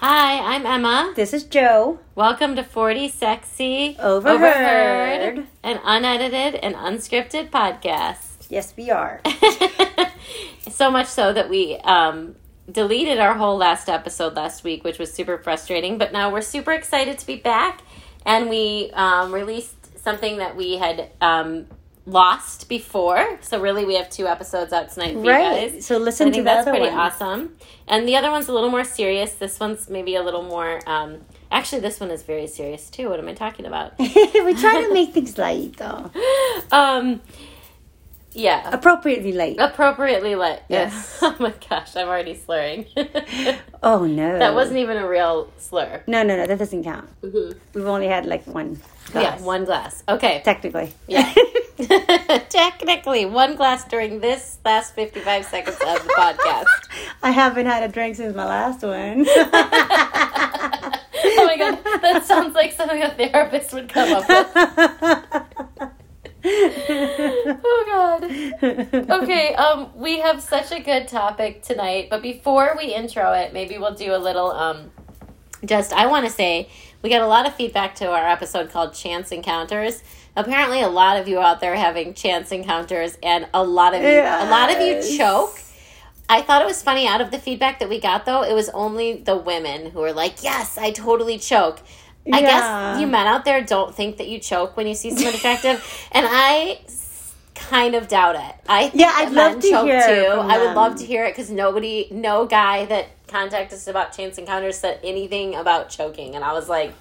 Hi, I'm Emma. This is Joe. Welcome to 40 Sexy, Overheard. an unedited and unscripted podcast. Yes, we are. so much so that we um, deleted our whole last episode last week, which was super frustrating. But now we're super excited to be back, and we um, released something that we had um, lost before. So really, we have two episodes out tonight for Right. you guys. So listen I to think the that's other pretty one. awesome. And the other one's a little more serious. This one's maybe a little more. Um, actually, this one is very serious too. What am I talking about? we try to make things light, though. um, yeah, Appropriately light. appropriately lit. Yes. oh my gosh, I'm already slurring. Oh, no. that wasn't even a real slur. No, no, no, that doesn't count. We've only had like one glass. Yeah, one glass. Okay. Technically. Yeah. Technically, one glass during this last 55 seconds of the podcast. I haven't had a drink since my last one. Oh my god, that sounds like something a therapist would come up with. Oh god. Okay, um we have such a good topic tonight, but before we intro it, maybe we'll do a little um just I want to say we got a lot of feedback to our episode called Chance Encounters. Apparently a lot of you out there having chance encounters and a lot of you a lot of you choke. I thought it was funny out of the feedback that we got though, it was only the women who were like, "Yes, I totally choke." I guess you men out there don't think that you choke when you see someone attractive, and I kind of doubt it. I think Yeah, I'd love to choke hear too. I would love to hear it because nobody, no guy that contacted us about chance encounters said anything about choking, and I was like,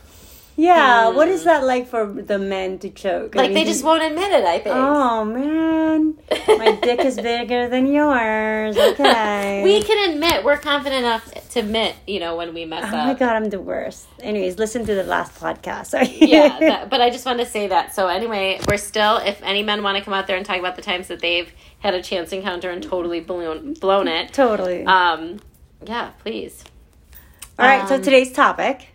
yeah, what is that like for the men to choke? I like they just won't admit it. I think. Oh, man. My dick is bigger than yours. Okay. We can admit we're confident enough to admit, you know, when we mess Oh up. my god, I'm the worst. Anyways, listen to the last podcast. Sorry. yeah, that, but I just wanted to say that. So anyway, we're still. If any men want to come out there and talk about the times that they've had a chance encounter and totally blown blown it, totally. um, yeah, please. All right, so um, today's topic.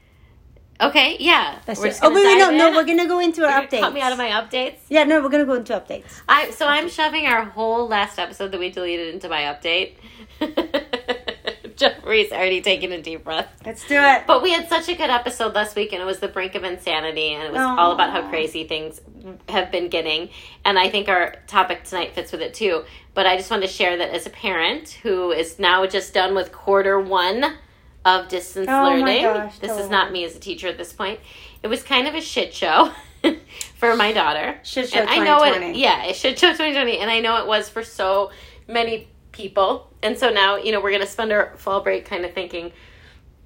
Okay, yeah. That's we're it. Oh, wait, wait, no, dive no, we're gonna go into our updates. Cut me out of my updates. Yeah, no, we're gonna go into updates. I so I'm shoving our whole last episode that we deleted into my update. Jeffrey's already taking a deep breath. Let's do it. But we had such a good episode last week, and it was the brink of insanity, and it was all about how crazy things have been getting. And I think our topic tonight fits with it too. But I just wanted to share that as a parent who is now just done with quarter one of distance Oh learning, gosh, this is not me as a teacher at this point. It was kind of a shit show for my daughter. Shit show and I know it. 2020. Yeah, it shit show 2020, and I know it was for so many people. And so now, you know, we're gonna spend our fall break kind of thinking,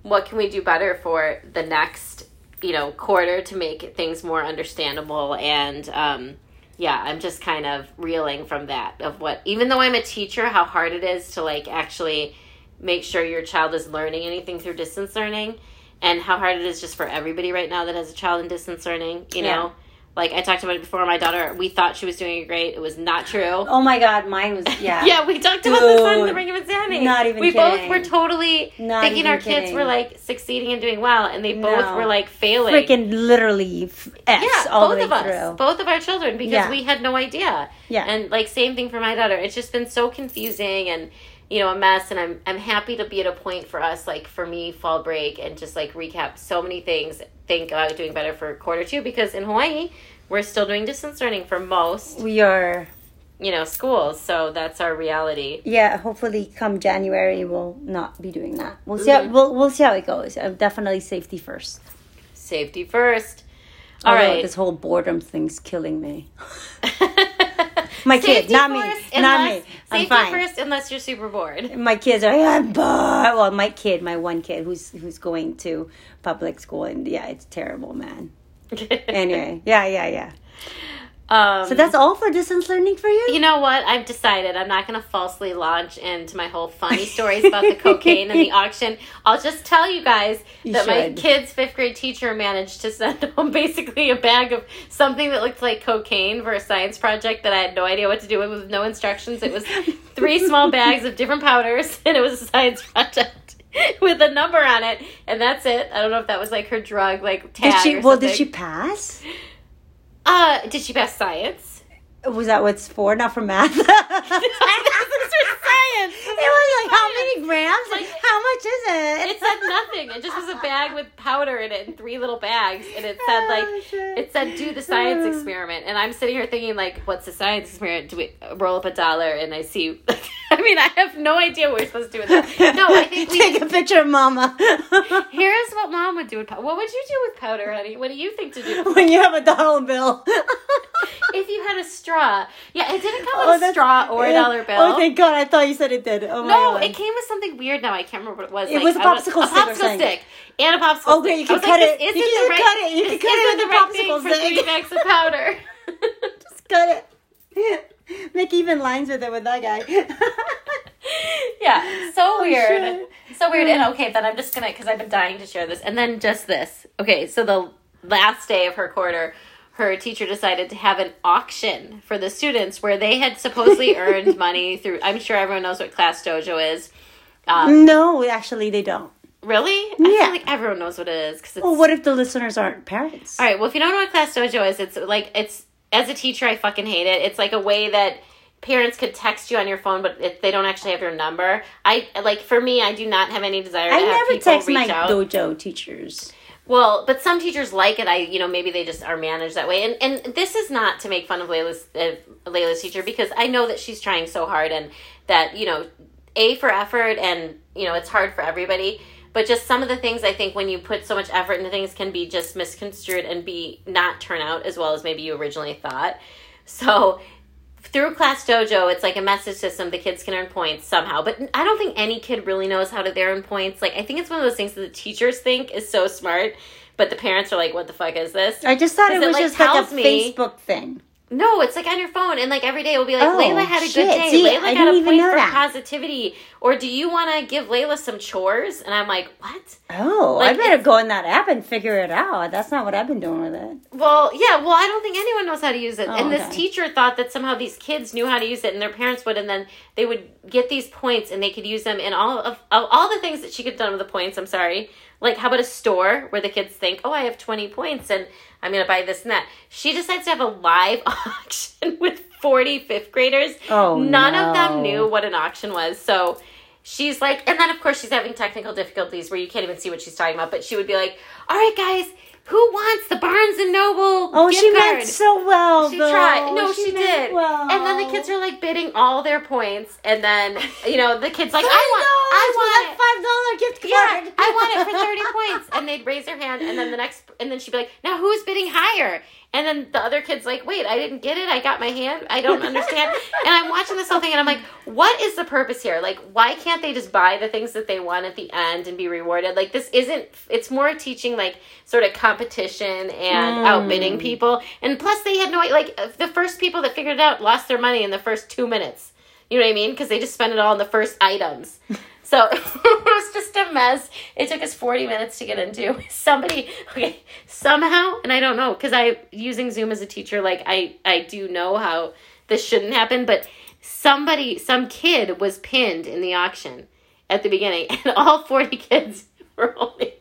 what can we do better for the next, you know, quarter to make things more understandable? And um, yeah, I'm just kind of reeling from that of what, even though I'm a teacher, how hard it is to like actually make sure your child is learning anything through distance learning and how hard it is just for everybody right now that has a child in distance learning you Yeah. know like i talked about it before my daughter we thought she was doing great it was not true Oh my god, mine was yeah. yeah, we talked about this on the Dude, Ring of Insanity. not even We both were totally Not thinking our kids were like succeeding and doing well, and they both No. were like failing. Freaking literally f- F's yeah, all both the of way us, through. both of our children, because Yeah. we had no idea. Yeah. and like same thing for my daughter. It's just been so confusing and you know a mess. And I'm I'm happy to be at a point for us, like for me, fall break, and just like recap so many things. Think about doing better for quarter two because in Hawaii we're still doing distance learning for most We are you know schools. So that's our reality. yeah, hopefully come January we'll not be doing that. We'll see how Mm-hmm. we'll we'll see how it goes. Uh, definitely safety first. Safety first. All Although right. This whole boredom thing's killing me. My Safety kid, not me. first Not unless- me. I'm Safety fine. first, unless you're super bored. My kids are I'm bored. Well, my kid, my one kid who's who's going to public school and yeah, it's terrible, man. Anyway, yeah, yeah, yeah. Um, So that's all for distance learning for you? You know what? I've decided I'm not going to falsely launch into my whole funny stories about the cocaine and the auction. I'll just tell you guys You that my kid's fifth grade teacher managed to send home basically a bag of something that looked like cocaine for a science project that I had no idea what to do with with no instructions. It was three small bags of different powders, and it was a science project. With a number on it, and that's it. I don't know if that was like her drug, like tag. Did she? Well, did she pass? Uh, did she pass science? Was that what's for? Not for math. for science. It was like how many grams? Like- how much is it? It said nothing. It just was a bag with powder in it in three little bags, and it said like Oh, shit. it said do the science experiment. And I'm sitting here thinking like, what's the science experiment? Do we roll up a dollar? And I see. I mean, I have no idea what we're supposed to do with that. No, I think we. take a picture of Mama. Here's what mom would do with powder. What would you do with powder, honey? What do you think to do? when you have a dollar bill. if you had a straw. Yeah, it didn't come Oh, with a straw or a yeah. dollar bill. Oh, thank God! I thought you said it did. Oh my no, it came with something weird. Now I can't remember what it was. It was a popsicle a stick or popsicle stick, and a popsicle Okay, stick. you can cut like, it. You can right, cut it. You can cut it with the a popsicle for three stick. bags of powder. Just cut it. Make even lines with it with that guy. yeah, so Oh, weird. So weird. And okay, then I'm just gonna because I've been dying to share this. And then just this. Okay, so the last day of her quarter, her teacher decided to have an auction for the students where they had supposedly earned money through. I'm sure everyone knows what Class Dojo is. Um, no, actually, they don't. really? I Yeah. feel like everyone knows what it is because it's. Well, what if the listeners aren't parents? All right. Well, if you don't know what Class Dojo is, it's like it's as a teacher, I fucking hate it. It's like a way that parents could text you on your phone, but if they don't actually have your number. I like for me, I do not have any desire. I have never text my out. dojo teachers. Well, but some teachers like it. I, you know, maybe they just are managed that way. And and this is not to make fun of Layla's uh, Layla's teacher because I know that she's trying so hard and that you know, a for effort and you know it's hard for everybody. But just some of the things I think when you put so much effort into things can be just misconstrued and be not turn out as well as maybe you originally thought. So through class dojo it's like a message system the kids can earn points somehow but i don't think any kid really knows how to earn points like i think it's one of those things that the teachers think is so smart but the parents are like what the fuck is this I just thought it was like, just like a me- Facebook thing. No it's like on your phone and like every day it will be like Oh, layla had a shit. good day See, layla I got a point for that. positivity or do you want to give layla some chores and i'm like what Oh, Like, I better go in that app and figure it out. That's not what I've been doing with it. Well, yeah, well, I don't think anyone knows how to use it. Oh, and this okay. teacher thought that somehow these kids knew how to use it and their parents would and then they would get these points and they could use them in all of, of all the things that she could have done with the points, I'm sorry. Like how about a store where the kids think, "Oh, I have 20 points and I'm going to buy this and that." She decides to have a live auction with 40 fifth graders. Oh, None of them knew what an auction was. So she's like, and then of course she's having technical difficulties where you can't even see what she's talking about. But she would be like, "All right, guys, who wants the Barnes and Noble Oh, gift she card?" meant so well. She though. tried. No, she, meant did. Well. And then the kids are like bidding all their points, and then you know the kids like, "I want, I want for it." that five dollar gift Yeah, card. I want it for 30 points. And they'd raise their hand, and then the next, and then she'd be like, now who's bidding higher? And then the other kid's like, wait, I didn't get it. I got my hand. I don't understand. and I'm watching this whole thing, and I'm like, what is the purpose here? Like, why can't they just buy the things that they want at the end and be rewarded? Like, this isn't, it's more teaching, like, sort of competition and Mm. outbidding people. And plus, they had no, like, the first people that figured it out lost their money in the first two minutes. You know what I mean? Because they just spent it all on the first items. So it was just a mess. It took us 40 minutes to get into. Somebody, okay, somehow, and I don't know, because I, using Zoom as a teacher, like, I, I do know how this shouldn't happen, but somebody, some kid was pinned in the auction at the beginning, and all 40 kids were only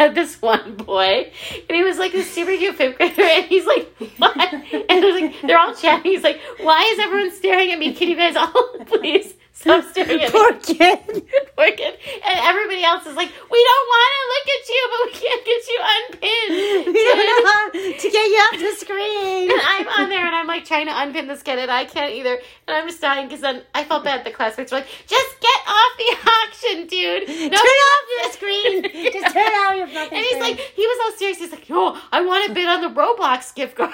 at this one boy. And he was like a super cute fifth grader, and he's like, what? And they're like, they're all chatting. He's like, why is everyone staring at me? Can you guys all please stop staring? Poor kid. Poor kid. And everybody else is like, we don't want to look at you, but we can't get you unpinned. We don't to get you off the screen. And I'm on there and I'm like trying to unpin this kid and I can't either. And I'm just dying because then I felt bad. The classmates were like, just get off the auction, dude. No, turn off the screen. Just turn off your fucking And he's screen. like, he was all serious. He's like, no, I want to bid on the Roblox gift card.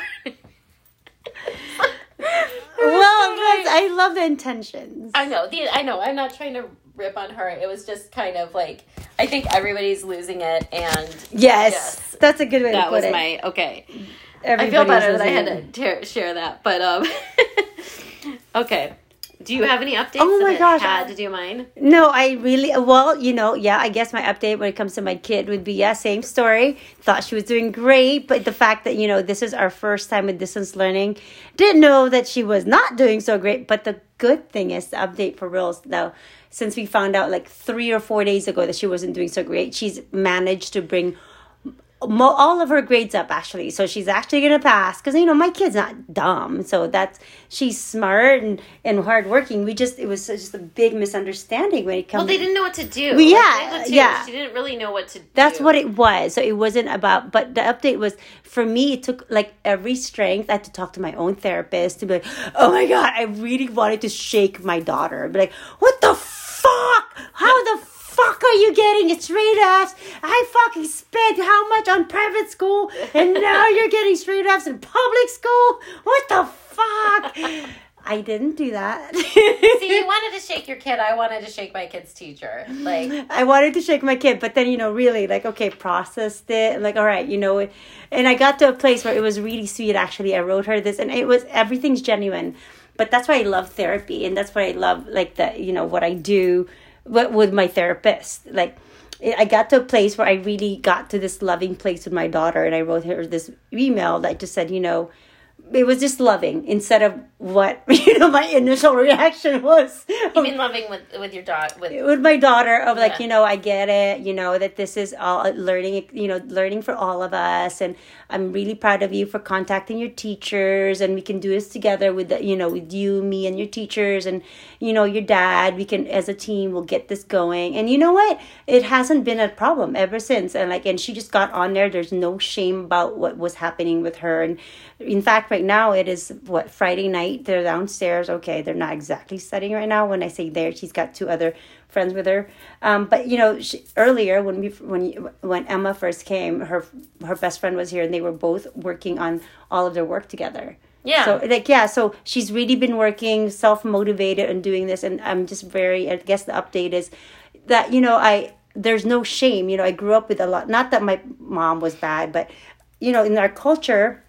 Well, that's, I love the intentions. I know. The, I know. I'm not trying to rip on her. It was just kind of like I think everybody's losing it, and Yes, Yes. that's a good way to that put was it. my okay. I feel better that I had to share that, but um, okay. Do you have any updates? Oh my gosh, Had to do mine. No, I really well, you know, yeah, I guess my update when it comes to my kid would be yeah, same story. Thought she was doing great, but the fact that, you know, this is our first time with distance learning, didn't know that she was not doing so great. But the good thing is the update for reals though, since we found out like three or four days ago that she wasn't doing so great, she's managed to bring mo- all of her grades up actually. So she's actually gonna pass because you know my kid's not dumb. So that's she's smart and and hardworking. We just it was just a big misunderstanding when it comes Well, they didn't know what to do. Well, yeah, Like, yeah. She didn't really know what to do. that's what it was. So it wasn't about but the update was for me it took like every strength i had to talk to my own therapist to be like oh my god i really wanted to shake my daughter. Be like what the fuck? How the fuck are you getting a straight F's? I fucking spent how much on private school and now you're getting straight F's in public school? What the fuck? I didn't do that. See, you wanted to shake your kid. I wanted to shake my kid's teacher. Like, I wanted to shake my kid, but then you know, really like okay, processed it. Like all right, you know, and I got to a place where it was really sweet. Actually, I wrote her this, and it was everything's genuine. But that's why I love therapy, and that's why I love like the you know what I do, with, with my therapist. Like I got to a place where I really got to this loving place with my daughter, and I wrote her this email that just said, you know, it was just loving instead of what you know my initial reaction was. You mean loving with with your daughter With with my daughter of like Yeah. you know i get it you know that this is all learning you know learning for all of us and i'm really proud of you for contacting your teachers and we can do this together with the, you know with you me and your teachers and you know your dad we can as a team we'll get this going. And you know what? It hasn't been a problem ever since and like and she just got on there. There's no shame about what was happening with her and in fact right now it is what friday night they're downstairs. Okay they're not exactly studying right now. When i say there she's got two other friends with her. Um, but you know she, earlier when we when you- when emma first came her her best friend was here and they were both working on all of their work together. Yeah. so like yeah so she's really been working self-motivated and doing this. And i'm just very i guess the update is that you know i there's no shame. You know i grew up with a lot not that my mom was bad but you know in our culture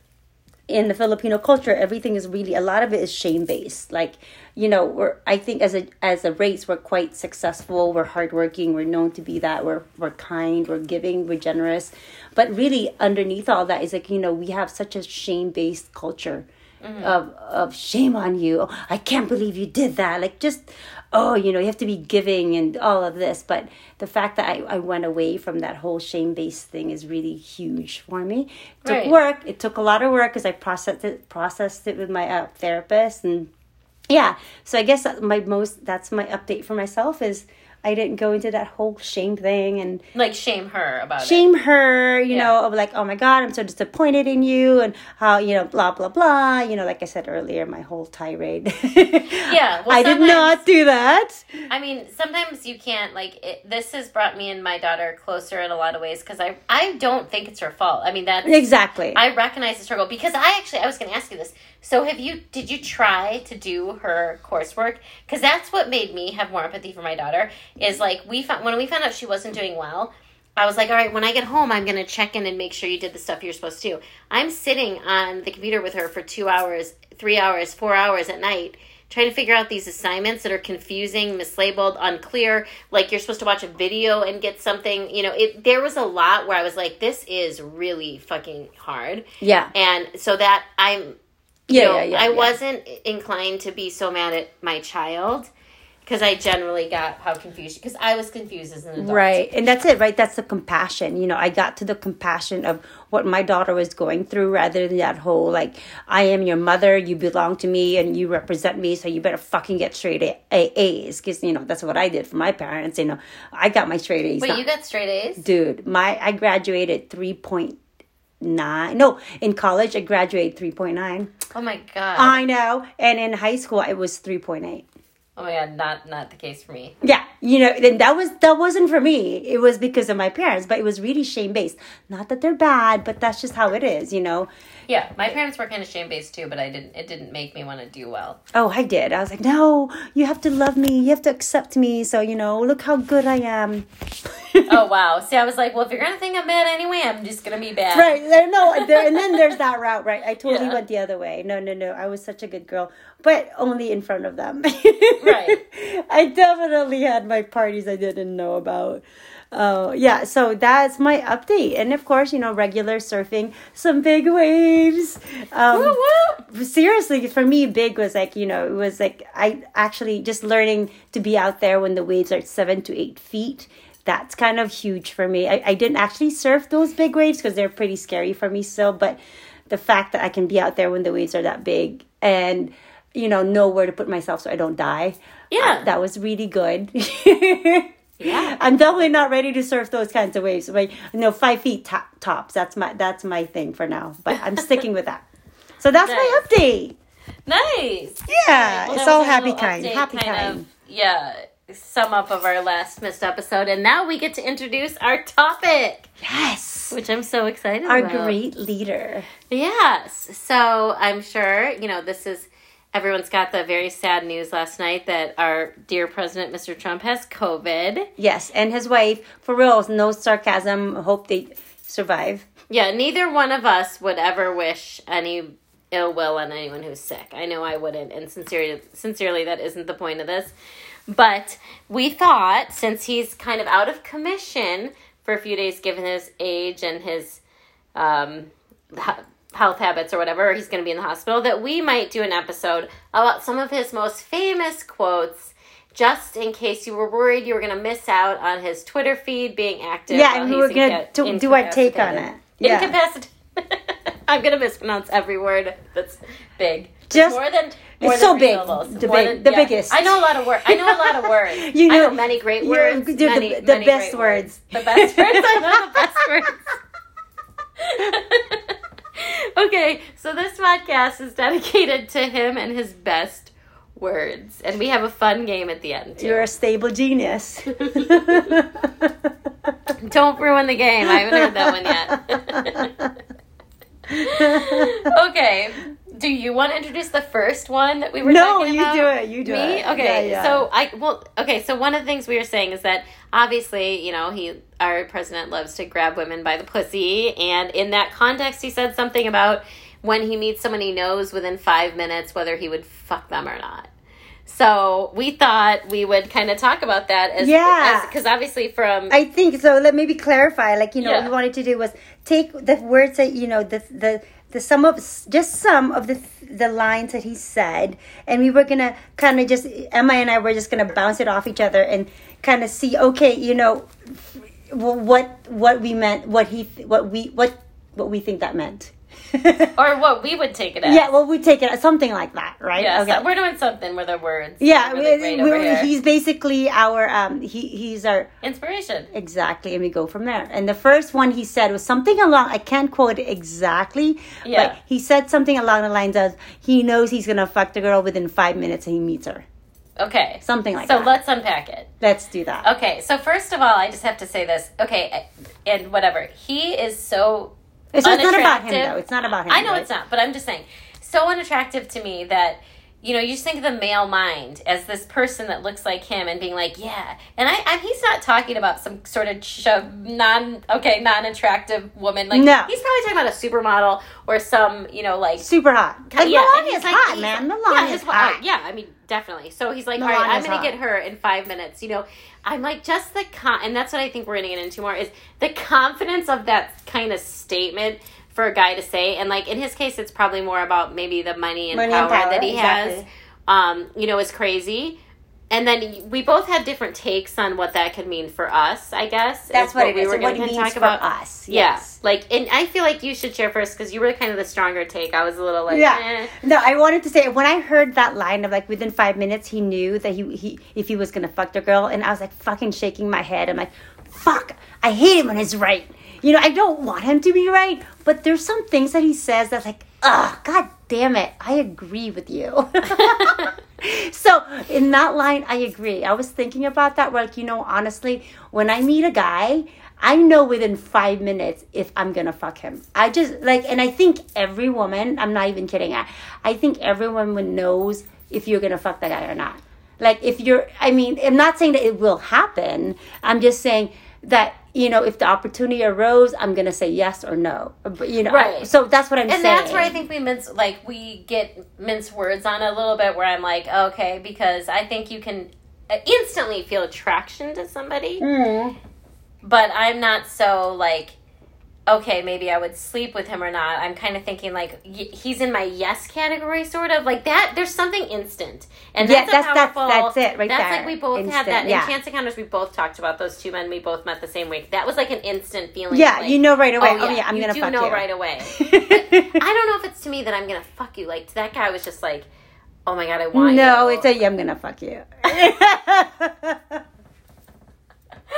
in the Filipino culture, everything is really a lot of it is shame based. Like, you know, we're I think as a as a race, we're quite successful. We're hardworking. We're known to be that. We're we're kind. We're giving. We're generous. But really, underneath all that is like you know we have such a shame based culture. Mm-hmm. Of, of shame on you. Oh, I can't believe you did that. Like just oh, you know, you have to be giving and all of this. But the fact that I, I went away from that whole shame based thing is really huge for me. It took Right. work. It took a lot of work because I processed it processed it with my uh, therapist and yeah. So I guess that my most that's my update for myself is I didn't go into that whole shame thing and like shame her about it. shame her, you Yeah. know, of like, oh my God, I'm so disappointed in you, and how, you know, blah, blah, blah. You know, like I said earlier, my whole tirade. Yeah, well, I did not do that. I mean, sometimes you can't like. It, this has brought me and my daughter closer in a lot of ways because I I don't think it's her fault. I mean that Exactly. I recognize the struggle because I actually I was going to ask you this. So have you did you try to do her coursework? Because that's what made me have more empathy for my daughter. Is like we found when we found out she wasn't doing well. I was like, all right, when I get home, I'm going to check in and make sure you did the stuff you're supposed to. I'm sitting on the computer with her for two hours, three hours, four hours at night, trying to figure out these assignments that are confusing, mislabeled, unclear. Like you're supposed to watch a video and get something. You know, it. There was a lot where I was like, this is really fucking hard. yeah. And so that I'm, Yeah, know, yeah, yeah, I yeah. wasn't inclined to be so mad at my child because I generally got how confused because I was confused as an adult. Right. And that's it, right? That's the compassion. You know, I got to the compassion of what my daughter was going through rather than that whole, like, I am your mother, you belong to me, and you represent me, so you better fucking get straight A- A- A's. Because, you know, that's what I did for my parents. You know, I got my straight A's. Wait, not- you got straight A's? Dude, my I graduated 3.9. No, in college, I graduated 3.9. Oh my god. I know. And in high school, it was 3.8. oh my god, not not the case for me. Yeah, you know, then that was that wasn't for me. It was because of my parents, but it was really shame based. Not that they're bad, but that's just how it is, you know. Yeah, my parents were kind of shame based too, but I didn't. It didn't make me want to do well. Oh, I did. I was like, no, you have to love me. You have to accept me. So you know, look how good I am. oh wow. See, I was like, well, if you're gonna think I'm bad anyway, I'm just gonna be bad. Right. No, there, and then there's that route, right? I totally Yeah. went the other way. No, no, no. I was such a good girl, but only in front of them. Right. I definitely had my parties I didn't know about. Uh, yeah, so that's my update. And of course, you know, regular surfing, some big waves. Um, seriously for me big was like you know it was like i actually just learning to be out there when the waves are seven to eight feet that's kind of huge for me. I, I didn't actually surf those big waves because they're pretty scary for me still, but the fact that I can be out there when the waves are that big and you know know where to put myself so I don't die. Yeah. uh, that was really good. Yeah. I'm definitely not ready to surf those kinds of waves. Like, no, five feet top, tops. That's my that's my thing for now. But I'm sticking with that. So that's my update. Nice. Yeah, Well, it's all happy update, Happy kind. Of, yeah, sum up of our last missed episode, and now we get to introduce our topic, Yes. which I'm so excited Our about. great leader. Yes. So I'm sure, you know, this is everyone's got the very sad news last night that our dear president, Mr. Trump, has COVID. Yes, and his wife. For real, no sarcasm. Hope they survive. Yeah, neither one of us would ever wish any ill will on anyone who's sick. I know I wouldn't, and sincerely, sincerely, that isn't the point of this. But we thought, since he's kind of out of commission for a few days, given his age and his um, health habits or whatever, or he's going to be in the hospital, that we might do an episode about some of his most famous quotes. Just in case you were worried you were going to miss out on his Twitter feed being active. Yeah, and we were gonna do, do our take on it. Yeah. Incapacitated. I'm gonna mispronounce every word that's big. It's Just- more than more it's than so big. The big- than- the biggest. I know a lot of words. I know a lot of words. You I know- know many great words. you're the- many, the many best great words. The best words. I know the best words. okay, so this podcast is dedicated to him and his best words, and we have a fun game at the end. Too. You're a stable genius. Don't ruin the game. I haven't heard that one yet. okay. Do you want to introduce the first one that we were No, talking you do it, you do Me? it. Okay. Yeah, yeah. So I well okay, so one of the things we were saying is that obviously, you know, he our president loves to grab women by the pussy and in that context he said something about when he meets someone he knows within 5 minutes whether he would fuck them or not. So we thought we would kind of talk about that as Yeah. because obviously from I think so. Let maybe clarify. Like you know, what Yeah. we wanted to do was take the words that you know the the the some of just some of the the lines that he said, and we were gonna kind of just Emma and I were just gonna bounce it off each other and kind of see. Okay, you know, what what we meant, what he what we what what we think that meant. or what we would take it as. yeah, well, we take it as something like that, right? Yes, okay. we're doing something with our words. Yeah, Really we- we- he's basically our um he he's our inspiration. Exactly, and we go from there. And the first one he said was something along, I can't quote it exactly, Yeah. but he said something along the lines of he knows he's going to fuck the girl within five minutes and he meets her. Okay, Something like so that. So let's unpack it. Let's do that. Okay, so first of all, I just have to say this. Okay, and whatever. He is so. It's not about him, though. It's not about him. I know right? it's not, but I'm just saying, so unattractive to me that you know you just think of the male mind as this person that looks like him and being like, yeah, and I, and he's not talking about some sort of shove, non okay non attractive woman. Like No. he's probably talking about a supermodel or some you know like Super hot. And yeah, he's like- hot, man. yeah, Melania's his- hot. uh, yeah, I mean, definitely. So he's like, all right, I'm Melania's going hot. to get her in five minutes. You know, I'm like, just the con, and that's what I think we're to get into more is the confidence of that kind of statement for a guy to say. And like in his case, it's probably more about maybe the money and, Money power, and power, that he has. Um, you know, is crazy. And then we both had different takes on what that could mean for us. I guess That's what it we is. were it kinda means for us. Yeah, Yes. like, and I feel like you should share first because you were kind of the stronger take. I was a little like, Yeah. eh. No, I wanted to say when I heard that line of like within five minutes he knew that he he if he was gonna fuck the girl and I was like fucking shaking my head. I'm like, fuck, I hate him when he's right. You know, I don't want him to be right, but there's some things that he says that's like, ah, god damn it, I agree with you. so in that line, I agree. I was thinking about that. Like, you know, honestly, when I meet a guy, I know within five minutes if I'm gonna fuck him. I just like, and I think every woman. I'm not even kidding. I, I think every woman knows if you're gonna fuck that guy or not. Like if you're, I mean, I'm not saying that it will happen. I'm just saying that you know if the opportunity arose, I'm gonna say yes or no. But, you know, Right. So that's what I'm and saying. And that's where I think we mince like we get mince words on a little bit. Where I'm like, okay, because I think you can instantly feel attraction to somebody, Mm. but I'm not so like, okay, maybe I would sleep with him or not. I'm kind of thinking like y- he's in my yes category, sort of like that. There's something instant, and Yeah, that's a that's- that's- that's it right That's there. like we both had that yeah. in Chance Encounters. We both talked about those two men. We both met the same week. That was like an instant feeling. Yeah, like, you know right away. Oh, oh yeah, I'm you gonna do fuck know you. right away. I don't know if it's to me that I'm gonna fuck you. Like to that guy was just like, oh my god, I want you no, you. it's a yeah, I'm gonna fuck you.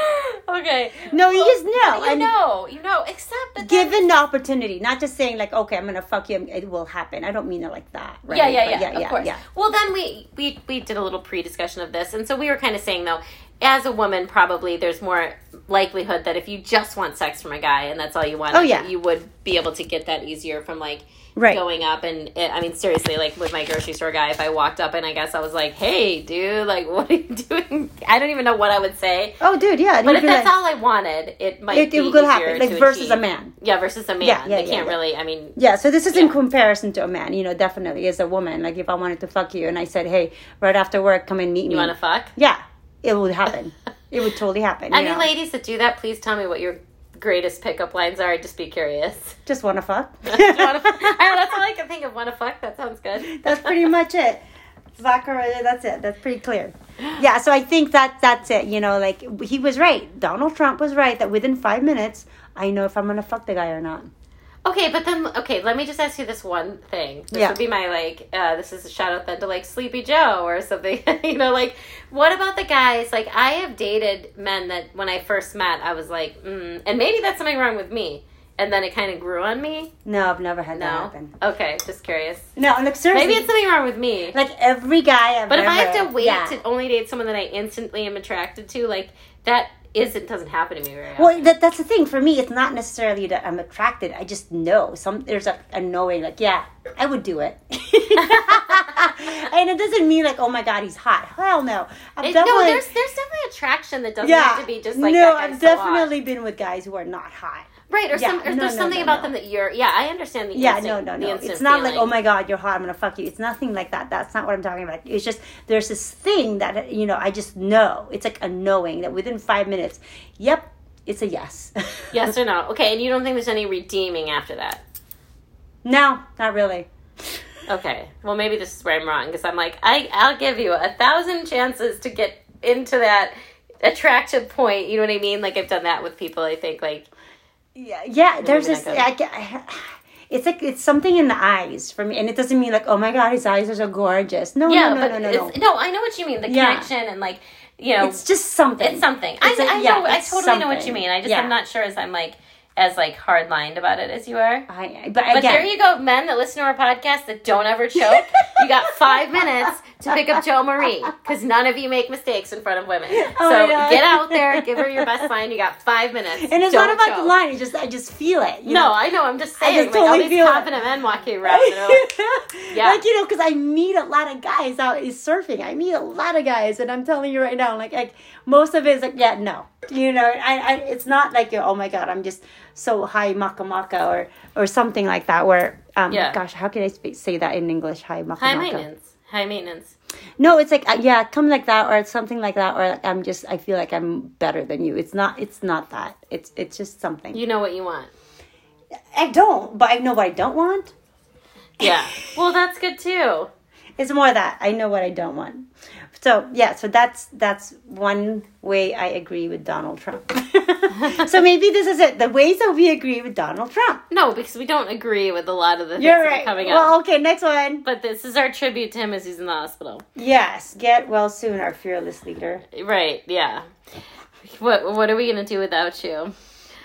okay. no, you just know. You know, you know. Except that given the opportunity, not just saying like, okay, I'm gonna fuck you, it will happen. I don't mean it like that. Right? Yeah, yeah, But yeah, of course. Well, then we we we did a little pre-discussion of this, and so we were kind of saying though, as a woman, probably there's more likelihood that if you just want sex from a guy and that's all you want, Oh, yeah. you would be able to get that easier from like Right. going up and it, I mean seriously, like with my grocery store guy, if I walked up and I guess I was like, "Hey, dude, like what are you doing?" I don't even know what I would say. Oh, dude, yeah. But if that's like- all I wanted, it might It- be it easier happen, like, versus a man. Yeah, versus a man. Yeah, yeah, they yeah, can't yeah. really. I mean, Yeah, so this is in comparison to a man, you know, definitely as a woman. Like if I wanted to fuck you and I said, hey, right after work, come and meet me. you want to fuck? Yeah, it would happen. it would totally happen. you Any know. ladies that do that, please tell me what your greatest pickup lines are. I'd just be curious. Just want to fuck. Just wanna- I know, that's all I can think of. Want to fuck? That sounds good. that's pretty much it. Zachariah, that's it. That's pretty clear. Yeah, so I think that that's it. You know, like he was right. Donald Trump was right that within five minutes, I know if I'm gonna fuck the guy or not. Okay, but then okay, let me just ask you this one thing. This Yeah. would be my like. Uh, this is a shout out then to like Sleepy Joe or something. you know, like what about the guys? Like I have dated men that when I first met, I was like, mm, and maybe that's something wrong with me. And then it kind of grew on me. No, I've never had that No. happen. Okay, just curious. No, look seriously. Maybe it's something wrong with me. like every guy I've But if I have to wait yeah. to only date someone that I instantly am attracted to, like that isn't doesn't happen to me very often. Well, that, that's the thing for me. It's not necessarily that I'm attracted. I just know some. There's a, a knowing, like, yeah, I would do it. and it doesn't mean like, oh my god, he's hot. Hell no. I've It- no, there's there's definitely attraction that doesn't yeah, have to be just like no. that I've so definitely been with guys who are not hot. Right, or yeah, some or no, there's no, something no, about them that you're. Yeah, I understand the Yeah, instant, no, no, no. It's not like, oh my god, you're hot. I'm gonna fuck you. It's nothing like that. That's not what I'm talking about. It's just there's this thing that you know. I just know. It's like a knowing that within five minutes, yep, it's a yes. Yes or no? Okay, and you don't think there's any redeeming after that? no, not really. Okay, well maybe this is where I'm wrong because I'm like I I'll give you a thousand chances to get into that attractive point. You know what I mean? Like I've done that with people. I think like Yeah, yeah. There's this. I, I- it's like it's something in the eyes for me, and it doesn't mean like, oh my god, his eyes are so gorgeous. No, yeah, no, no, but no, no, it's, no. no. I know what you mean. The Yeah. connection and like you know It's just something. It's something. It's I, a- I yeah, know. I totally know what you mean. I just Yeah. I'm not sure as I'm like as like hard lined about it as you are. I, but, But again, there you go, men that listen to our podcast that don't ever choke. you got five minutes to pick up Joe Marie because none of you make mistakes in front of women. Oh so get out there, give her your best line. You got five minutes. and it's Don't not about the line. It's just I just feel it. You No, know? I know. I'm just saying. I just like all totally these feel it. men walking around. like, Yeah. Like you know, because I meet a lot of guys out is surfing. I meet a lot of guys, and I'm telling you right now, like, like most of it is like, yeah, no, you know, I, I it's not like oh my god, I'm just so high maka maka or or something like that. Where um, Yeah. gosh, how can I speak, say that in English? High maka high maka. maintenance. High maintenance. No, it's like uh, yeah, come like that or it's something like that, or like, I'm just I feel like I'm better than you. It's not. It's not that. It's it's just something. You know what you want. I don't, but I know what I don't want. Yeah. well, that's good too. It's more that I know what I don't want. So yeah, so that's that's one way I agree with Donald Trump. so maybe this is it. The ways that we agree with Donald Trump. No, because we don't agree with a lot of the things You're that right. are coming up. Well, okay, next one. But this is our tribute to him as he's in the hospital. Yes, get well soon, our fearless leader. Right, yeah. What what are we gonna do without you?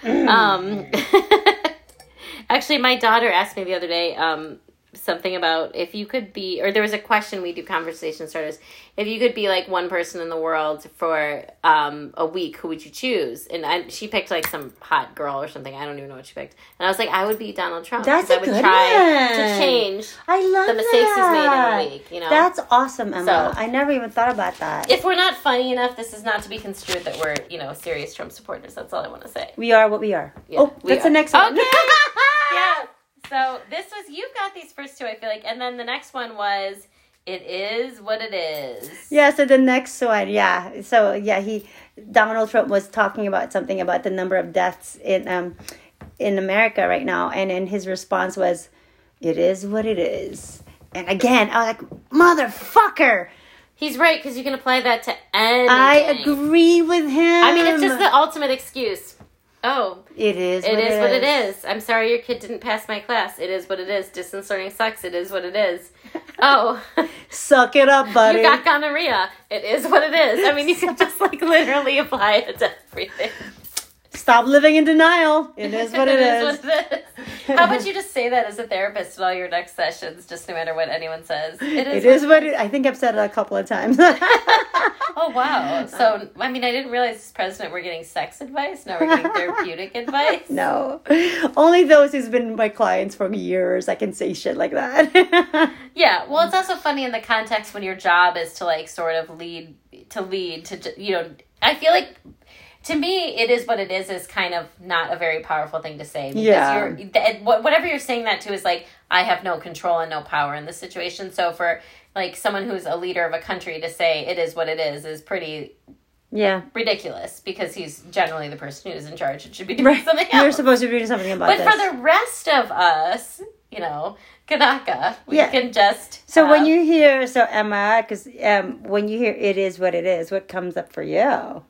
um actually my daughter asked me the other day, um, something about if you could be or there was a question we do conversation starters. If you could be like one person in the world for um a week, who would you choose? And I, she picked like some hot girl or something. I don't even know what she picked. And I was like, I would be Donald Trump. that's a i would good try to change I love the mistakes he's made in a week, you know. That's awesome, Emma. So- I never even thought about that. if we're not funny enough, this is not to be construed that we're, you know, serious Trump supporters. That's all I want to say. we are what we are. Yeah, oh, we that's the next one. Okay. yeah. So this was you've got these first two, I feel like, and then the next one was it is what it is. Yeah, so the next one, yeah. So yeah, he Donald Trump was talking about something about the number of deaths in um in America right now, and then his response was, "It is what it is." And again, I was like, "Motherfucker!" He's right because you can apply that to anything. I agree with him. I mean, it's just the ultimate excuse. Oh, It is. it what is what it is. I'm sorry your kid didn't pass my class. It is what it is. Distance learning sucks. It is what it is. Oh, Suck it up, buddy. you got gonorrhea. It is what it is. I mean, you can just like literally apply it to everything. Stop living in denial. It is what it is. what it is. How about you just say that as a therapist in all your next sessions, just no matter what anyone says? It is. It is what it. I think I've said it a couple of times. Oh wow! So I mean, I didn't realize as president we're getting sex advice. Now we're getting therapeutic advice. no, only those who's been my clients for years. I can say shit like that. Yeah, well, it's also funny in the context when your job is to like sort of lead to lead to you know. I feel like to me, it is what it is is kind of not a very powerful thing to say because Yeah. you're th- whatever you're saying that to is like I have no control and no power in this situation. So for like someone who's a leader of a country to say it is what it is is pretty yeah, ridiculous because he's generally the person who's in charge and should be doing right. something else. You're supposed to be doing something about But this. But for the rest of us, you know, Kanaka, we Yeah. can just. so when you hear, so Emma, because um, when you hear "it is what it is," what comes up for you?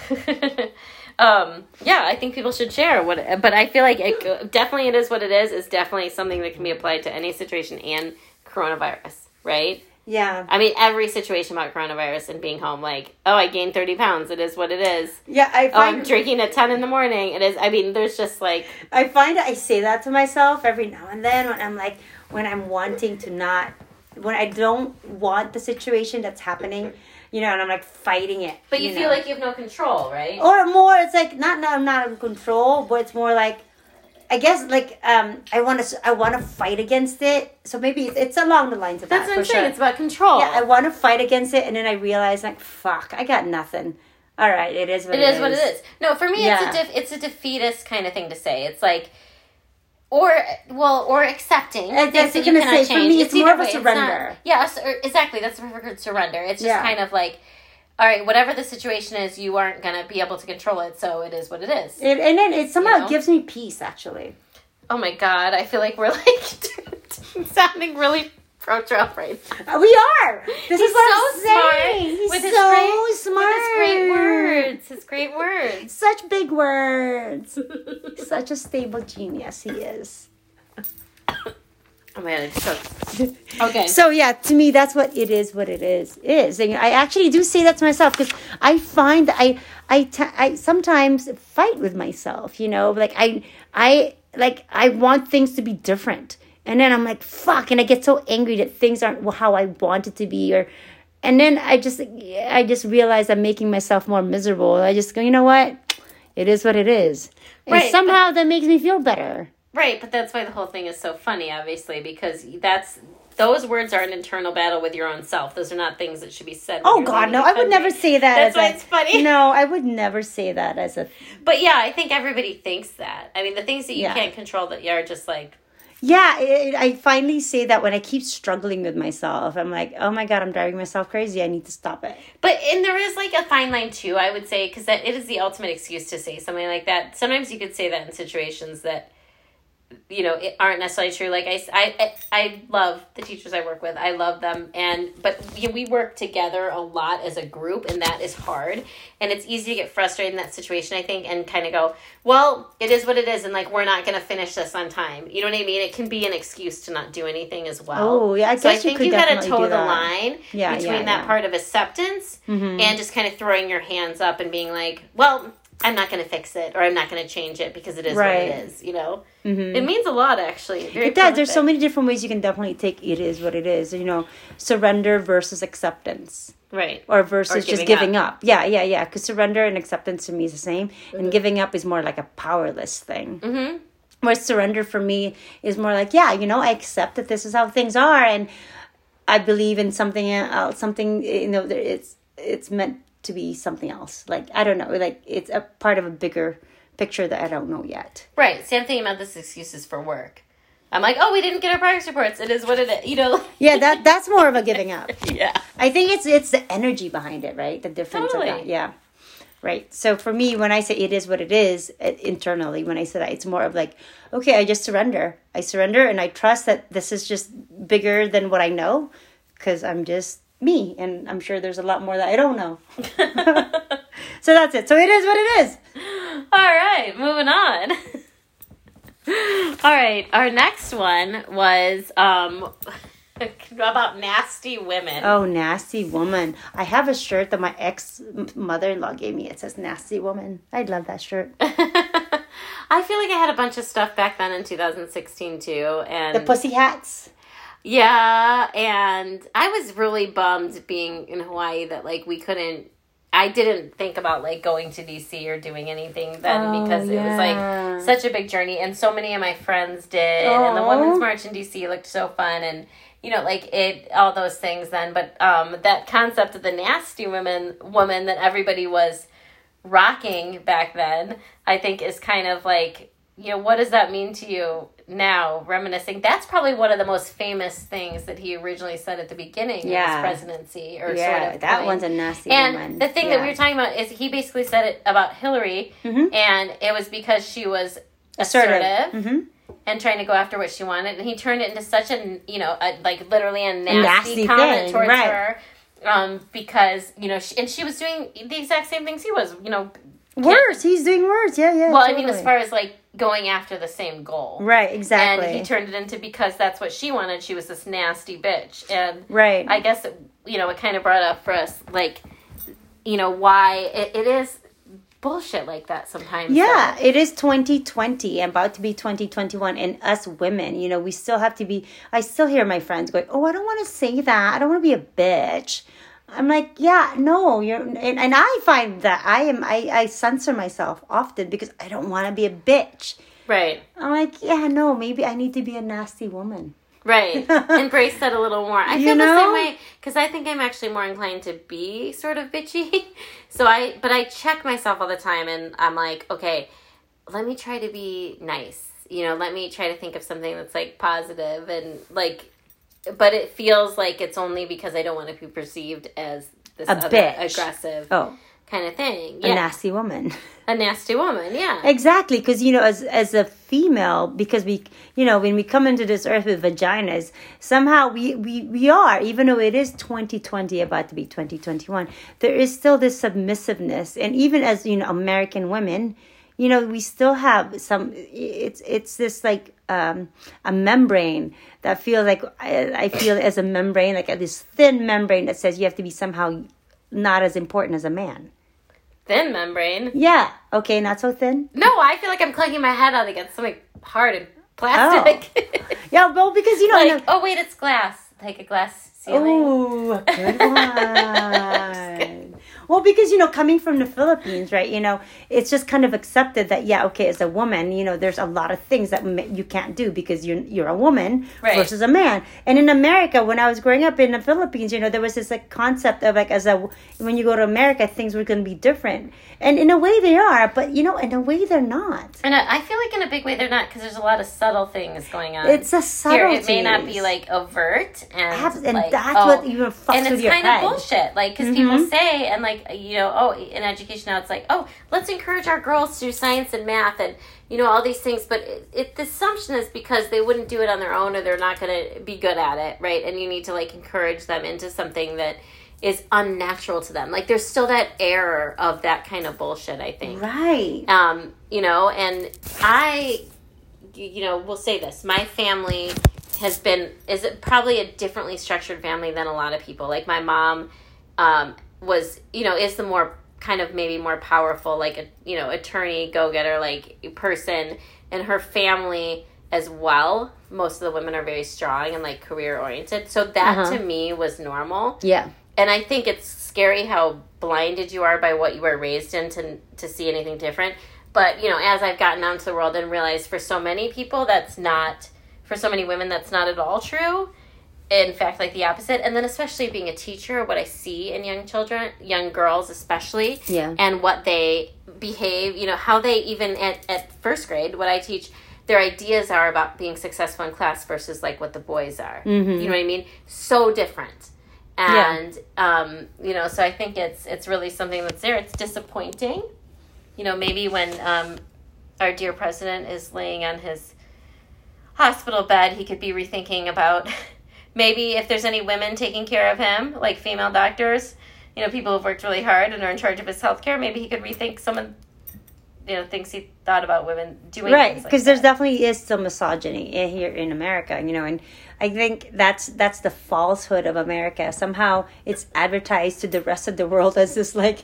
um, yeah, I think people should share what, but I feel like it, definitely it is what it is. Is definitely something that can be applied to any situation and coronavirus, right? Yeah, I mean, every situation about coronavirus and being home, like, oh, I gained thirty pounds. It is what it is. yeah. I Oh, I'm drinking at ten in the morning. It is. I mean, there's just like, I find I say that to myself every now and then when I'm like when I'm wanting to not when I don't want the situation that's happening, you know, and I'm like fighting it. but you, feel know. like you have no control, right? or more it's like not not I'm not in control but it's more like i guess like um i want to i want to fight against it so maybe it's, it's along the lines of That's that what I'm sure It's about control. yeah i want to fight against it and then i realize like fuck i got nothing all right it is what It is what it is. No, for me, Yeah. it's a def- it's a defeatist kind of thing to say. It's like, or well, or accepting I guess you're gonna cannot say, for me, it's more of a way. It's surrender. Yeah, s- exactly. That's the perfect word, surrender. It's just Yeah. kind of like, all right, whatever the situation is, you aren't gonna be able to control it, so it is what it is. it, and then it somehow You know? gives me peace actually oh my god, I feel like we're like sounding really pro Trump right now. Uh, we are this He's is what so I'm saying. he's with so great- smart With his great words, his great words. such big words such a stable genius he is Oh man, so okay. So yeah, to me, that's what it is. What it is is, and I actually do say that to myself because I find that I I t- I sometimes fight with myself. You know, like I I like I want things to be different, and then I'm like fuck, and I get so angry that things aren't how I want it to be, or and then I just I just realize I'm making myself more miserable. I just go, you know what, it is what it is, and Right, somehow that makes me feel better. Right, but that's why the whole thing is so funny, obviously, because that's those words are an internal battle with your own self. Those are not things that should be said. Oh God, no! I would never say that. That's as why a- it's funny. No, I would never say that as a. But yeah, I think everybody thinks that. I mean, the things that you Yeah. can't control that you are just like Yeah, it, I finally say that when I keep struggling with myself. I'm like, oh my God, I'm driving myself crazy. I need to stop it. But and there is like a fine line too, I would say, because that it is the ultimate excuse to say something like that. Sometimes you could say that in situations that you know it aren't necessarily true. Like I, I i love the teachers I work with. I love them, and but we, we work together a lot as a group, and that is hard. And it's easy to get frustrated in that situation, I think, and kind of go, well, it is what it is, and like we're not going to finish this on time. You know what I mean? It can be an excuse to not do anything as well. Oh, yeah, I guess so I you think could you got to toe the line Yeah, between yeah, that yeah. part of acceptance Mm-hmm. and just kind of throwing your hands up and being like, well, I'm not going to fix it or I'm not going to change it because it is what it is, you know? Mm-hmm. It means a lot, actually. Very It does. There's so many different ways you can definitely take it is what it is. You know, surrender versus acceptance. Right. Or versus giving just giving up. Yeah, yeah, yeah. Because surrender and acceptance to me is the same. And mm-hmm. giving up is more like a powerless thing. Mm-hmm. Where surrender for me is more like, yeah, you know, I accept that this is how things are, and I believe in something else. Something you know, it's it's meant to be something else. Like I don't know, like it's a part of a bigger picture that I don't know yet. Right. Same thing about this excuses for work. I'm like, oh, we didn't get our progress reports. It is what it is. You know? Yeah, that that's more of a giving up. yeah. I think it's it's the energy behind it, right? The difference of that. Yeah. right? So for me, when I say it is what it is uh, internally, when I say that, it's more of like, okay, I just surrender. I surrender and I trust that this is just bigger than what I know because I'm just me and I'm sure there's a lot more that I don't know. so that's it. So it is what it is. All right, moving on. All right, our next one was um about nasty women. Oh, nasty woman. I have a shirt that my ex mother in law gave me. It says nasty woman. I love that shirt. I feel like I had a bunch of stuff back then in 2016 too, and The pussy hats. Yeah, and I was really bummed being in Hawaii that like we couldn't. I didn't think about like going to DC or doing anything then Oh, because it was like such a big journey, and so many of my friends did, and the Women's March in DC looked so fun, and you know like it all those things then. But um, that concept of the nasty women woman that everybody was rocking back then, I think is kind of like, you know, what does that mean to you now, reminiscing? That's probably one of the most famous things that he originally said at the beginning Yeah. of his presidency or Yeah, sort of that coined. one's a nasty and woman. the thing that we were talking about is he basically said it about Hillary, Mhm. and it was because she was Assertive. assertive, hmm and trying to go after what she wanted, and he turned it into such a you know a, like literally a nasty, nasty comment thing, towards right. her, um, because you know she, and she was doing the exact same things he was, you know. Worse. He's doing worse. Yeah, yeah. Well, I mean, as far as like going after the same goal, Right, exactly. and he turned it into because that's what she wanted. She was this nasty bitch, and right. I guess it, you know it kind of brought up for us like, you know, why it, it is bullshit like that sometimes. Yeah, it is 2020, about to be 2021, and us women, you know, we still have to be. I still hear my friends going, "Oh, I don't want to say that. I don't want to be a bitch." I'm like, yeah, no, you're, and, and I find that I am, I, I censor myself often because I don't want to be a bitch. right, I'm like, yeah, no, maybe I need to be a nasty woman. right. Embrace that a little more. I You feel the same way because I think I'm actually more inclined to be sort of bitchy. so I, but I check myself all the time, and I'm like, okay, let me try to be nice. You know, let me try to think of something that's like positive and like but it feels like it's only because I don't want to be perceived as this A other bitch. aggressive Oh, kind of thing. a nasty woman. a nasty woman. Yeah, Exactly, because you know, as as a female, because we, you know, when we come into this earth with vaginas, somehow we we we are, even though it is 2020, about to be 2021, there is still this submissiveness, and even as you know, American women, you know, we still have some. It's it's this like um, a membrane that feels like I, I feel as a membrane, like this thin membrane that says you have to be somehow not as important as a man. thin membrane. Yeah. Okay, not so thin. No, I feel like I'm clunking my head out against something hard and plastic. oh. Yeah, well, because you know, like, oh wait, it's glass. Like a glass ceiling. Ooh, good one. Well, because you know, coming from the Philippines, right? You know, it's just kind of accepted that yeah, okay, as a woman, you know, there's a lot of things that you can't do because you're you're a woman Right. versus a man. And in America, when I was growing up in the Philippines, you know, there was this like concept of like as a when you go to America, things were going to be different, and in a way they are, but you know, in a way they're not. And I I feel like in a big way they're not because there's a lot of subtle things going on. It's a Here, subtlety. it may not be like overt, and Abs- and like, that's oh, what even fucks and it's kind head. of bullshit. Like, because people mm-hmm. say, and like, you know, oh, in education now, it's like, oh, let's encourage our girls to do science and math, and you know, all these things. But it, it the assumption is because they wouldn't do it on their own, or they're not going to be good at it, right? And you need to like encourage them into something that is unnatural to them. Like, there's still that error of that kind of bullshit. I think, Right. um, you know, and I, you you know, will say this: my family has been is it probably a differently structured family than a lot of people. Like my mom um, was, you know, is the more kind of maybe more powerful, like a you know, attorney, go getter, like person, and her family as well. Most of the women are very strong and like career oriented. So that Uh-huh. to me was normal Yeah. and I think it's scary how blinded you are by what you were raised in to to see anything different. But you know, as I've gotten out into the world and realized for so many people that's not for so many women that's not at all true. In fact, like the opposite. And then especially being a teacher, what I see in young children, young girls especially, Yeah. and what they behave, you know, how they even at, at first grade, what I teach, their ideas are about being successful in class versus like what the boys are. Mm-hmm. You know what I mean? So different. and um, you know, so I think it's it's really something that's there. It's disappointing, you know. Maybe when um, our dear president is laying on his hospital bed, he could be rethinking about maybe if there's any women taking care of him, like female doctors, you know, people who've worked really hard and are in charge of his health care. Maybe he could rethink some of you know things he thought about women doing right things like because there's definitely is still misogyny here in america you know and i think that's that's the falsehood of america somehow it's advertised to the rest of the world as this like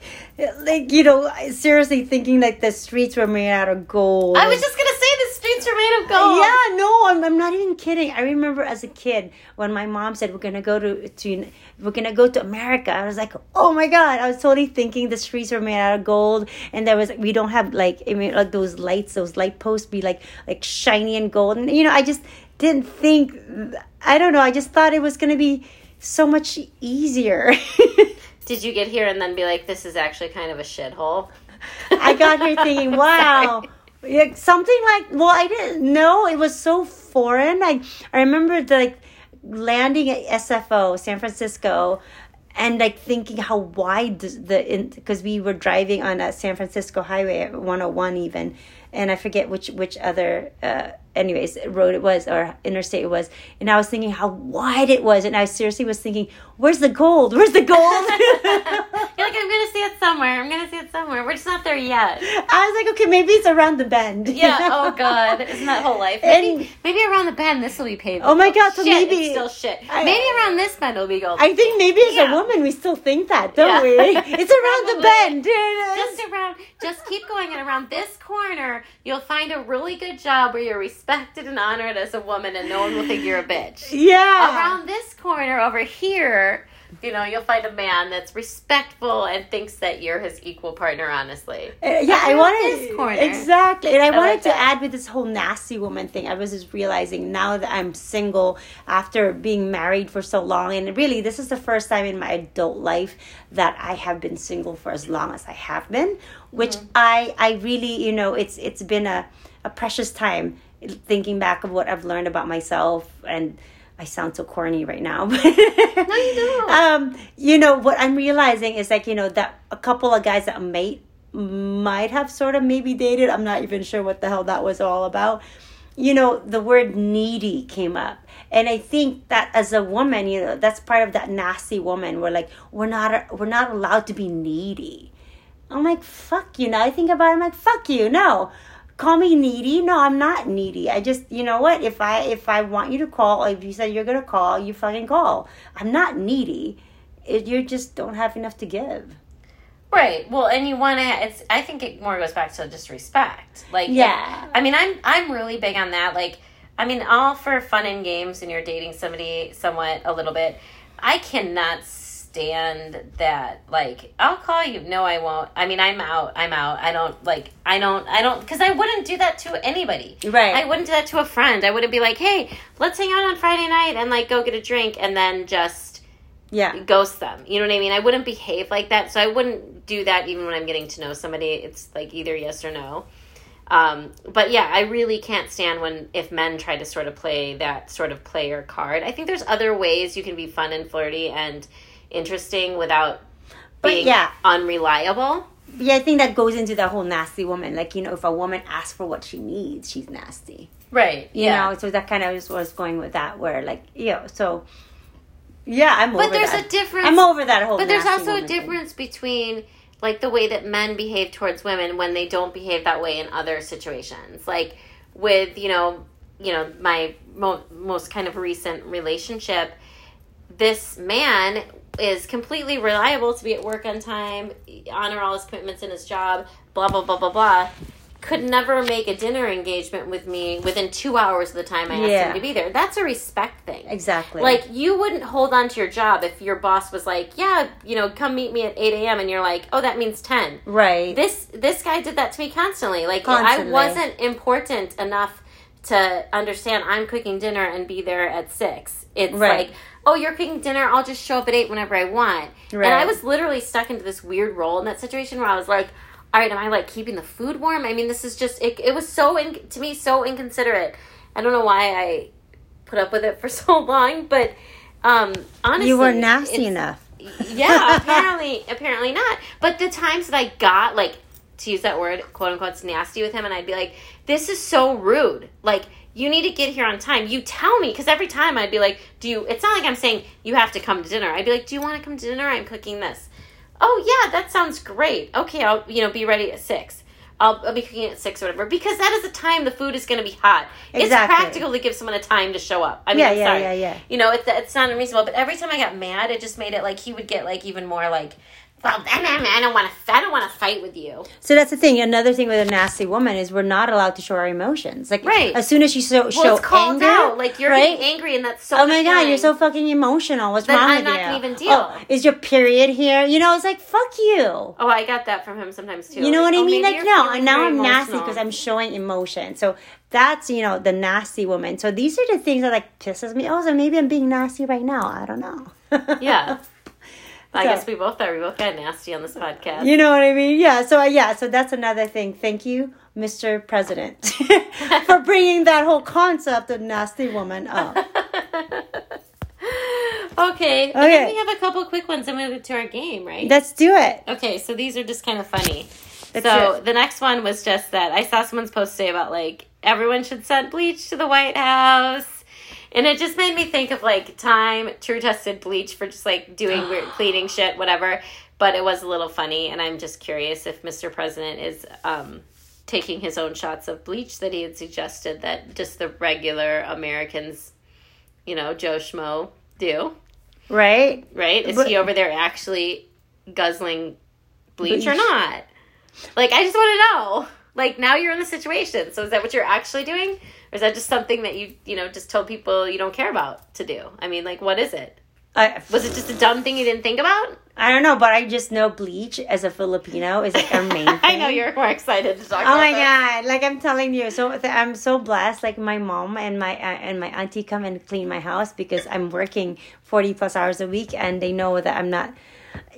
like you know seriously thinking like the streets were made out of gold I was just gonna say the streets are made of gold. yeah, no, I'm, I'm not even kidding. I remember as a kid when my mom said we're gonna go to to we're gonna go to America. I was like, oh my god! I was totally thinking the streets were made out of gold, and there was we don't have like I mean like those lights, those light posts be like like shiny and gold, and you know I just didn't think. I don't know. I just thought it was gonna be so much easier. Did you get here and then be like, this is actually kind of a shithole? I got here thinking, wow. Yeah, something like well, I didn't know it was so foreign. I I remember the, like landing at SFO, San Francisco, and like thinking how wide the, because we were driving on a San Francisco highway, one hundred one even, and I forget which which other uh, anyways road it was or interstate it was, and I was thinking how wide it was, and I seriously was thinking, where's the gold? Where's the gold? You're like, I'm gonna see it somewhere. I'm gonna see it somewhere. We're just not there yet. I was like, okay, maybe it's around the bend. Yeah. Oh God. Isn't that whole life? And- Maybe, maybe around the bend this will be paved. Oh my God, so shit, maybe- it's still shit. I- maybe around this bend will be gold. I think maybe as Yeah. a woman we still think that, don't Yeah. we? It's around the bend. Just around, just keep going, and around this corner, you'll find a really good job where you're respected and honored as a woman, and no one will think you're a bitch. Yeah. Around this corner over here, you know, you'll find a man that's respectful and thinks that you're his equal partner. Honestly, Uh, yeah, I wanted this corner. exactly, and I, wanted like to that. add with this whole nasty woman thing. I was just realizing now that I'm single after being married for so long, and really, this is the first time in my adult life that I have been single for as long as I have been. Which Mm-hmm. I, I really, you know, it's it's been a, a precious time thinking back of what I've learned about myself and. I sound so corny right now. no, you don't. Um, you know what I'm realizing is like you know that a couple of guys that I mate might have sort of maybe dated. I'm not even sure what the hell that was all about. You know, the word needy came up. And I think that as a woman, you know, that's part of that nasty woman where like we're not we're not allowed to be needy. I'm like, fuck you. Now I think about it, I'm like, fuck you. No. Call me needy. No, I'm not needy. I just you know what? If I if I want you to call, if you said you're gonna call, you fucking call. I'm not needy. It, you just don't have enough to give. Right. Well, and you want to. It's. I think it more goes back to just respect. Like. Yeah. I mean, I'm. I'm really big on that. Like. I mean, all for fun and games, and you're dating somebody somewhat a little bit. I cannot stand that. Like, I'll call you. No, I won't. I mean, I'm out. I'm out. I don't like. I don't. I don't. Because I wouldn't do that to anybody. Right. I wouldn't do that to a friend. I wouldn't be like, hey, let's hang out on Friday night and like go get a drink, and then just Yeah. ghost them. You know what I mean? I wouldn't behave like that. So I wouldn't do that even when I'm getting to know somebody. It's like either yes or no. Um, but yeah, I really can't stand when if men try to sort of play that sort of player card. I think there's other ways you can be fun and flirty and interesting without But being yeah. unreliable. Yeah, I think that goes into that whole nasty woman. Like, you know, if a woman asks for what she needs, she's nasty. Right. You know, so that kind of is was going with that, where, like, you know, so. Yeah, I'm over But there's that. a difference. I'm over that whole But there's also a woman thing. difference between like the way that men behave towards women when they don't behave that way in other situations. Like with, you know, you know, my mo- most kind of recent relationship, this man is completely reliable to be at work on time, honor all his commitments in his job, blah blah blah blah blah. Could never make a dinner engagement with me within two hours of the time I asked Yeah. him to be there. That's a respect thing. Exactly. Like you wouldn't hold on to your job if your boss was like, "Yeah, you know, come meet me at eight a.m." and you're like, "Oh, that means 10. right. This this guy did that to me constantly. Like Constantly. I wasn't important enough to understand I'm cooking dinner and be there at six. It's Right. like, oh, you're cooking dinner. I'll just show up at eight whenever I want. Right. And I was literally stuck into this weird role in that situation where I was like, all right, am I like keeping the food warm? I mean, this is just it. It was so in, to me so inconsiderate. I don't know why I put up with it for so long, but Um, honestly, you were nasty enough. yeah, apparently, apparently not. But the times that I got like to use that word, quote unquote, nasty with him, and I'd be like, "This is so rude." Like, you need to get here on time. You tell me because every time I'd be like, "Do you?" It's not like I'm saying you have to come to dinner. I'd be like, "Do you want to come to dinner? I'm cooking this." Oh yeah, that sounds great. Okay, I'll you know be ready at six. I'll, I'll be cooking at six or whatever because that is the time the food is going to be hot. It's practical to give someone a time to show up. I mean, Yeah, yeah, sorry. yeah, yeah. You know, it's it's not unreasonable. But every time I got mad, it just made it like he would get like even more like, well, I don't want to, I don't want to fight with you. So that's the thing. Another thing with a nasty woman is we're not allowed to show our emotions. Like Right. as soon as you show, Well, show it's called anger, out. Like you're right? angry, and that's so. Oh my god, you're so fucking emotional. What's Then wrong I'm with not you? gonna even oh, deal. Oh, is your period here? You know, it's like fuck you. Oh, I got that from him sometimes too. You know Like, what I oh, mean? maybe Like no, and now I'm nasty because I'm showing emotion. So that's you know the nasty woman. So these are the things that like pisses me. Oh, so maybe I'm being nasty right now. I don't know. Yeah. I So- guess we both are. We both got nasty on this podcast. You know what I mean? Yeah. So uh, yeah. So that's another thing. Thank you, Mr. President, for bringing that whole concept of nasty woman up. okay. Okay. we have a couple quick ones and we move to our game, right? Let's do it. Okay, so these are just kind of funny. Let's so it. the next one was just that I saw someone's post today about like everyone should send bleach to the White House. And it just made me think of like time true tested bleach for just like doing weird cleaning shit, whatever. But it was a little funny, and I'm just curious if Mr. President is um, taking his own shots of bleach that he had suggested that just the regular Americans, you know, Joe Schmo do, Right? right? Is But- he over there actually guzzling bleach, or not? Like, I just want to know. Like, now you're in the situation. So, is that what you're actually doing? Or is that just something that you, you know, just told people you don't care about to do? I mean, like, what is it? I, Was it just a dumb thing you didn't think about? I don't know, but I just know bleach as a Filipino is like our main thing. I know you're more excited to talk Oh my that. god! Like I'm telling you, so th- I'm so blessed. Like my mom and my uh, and my auntie come and clean my house because I'm working forty plus hours a week, and they know that I'm not.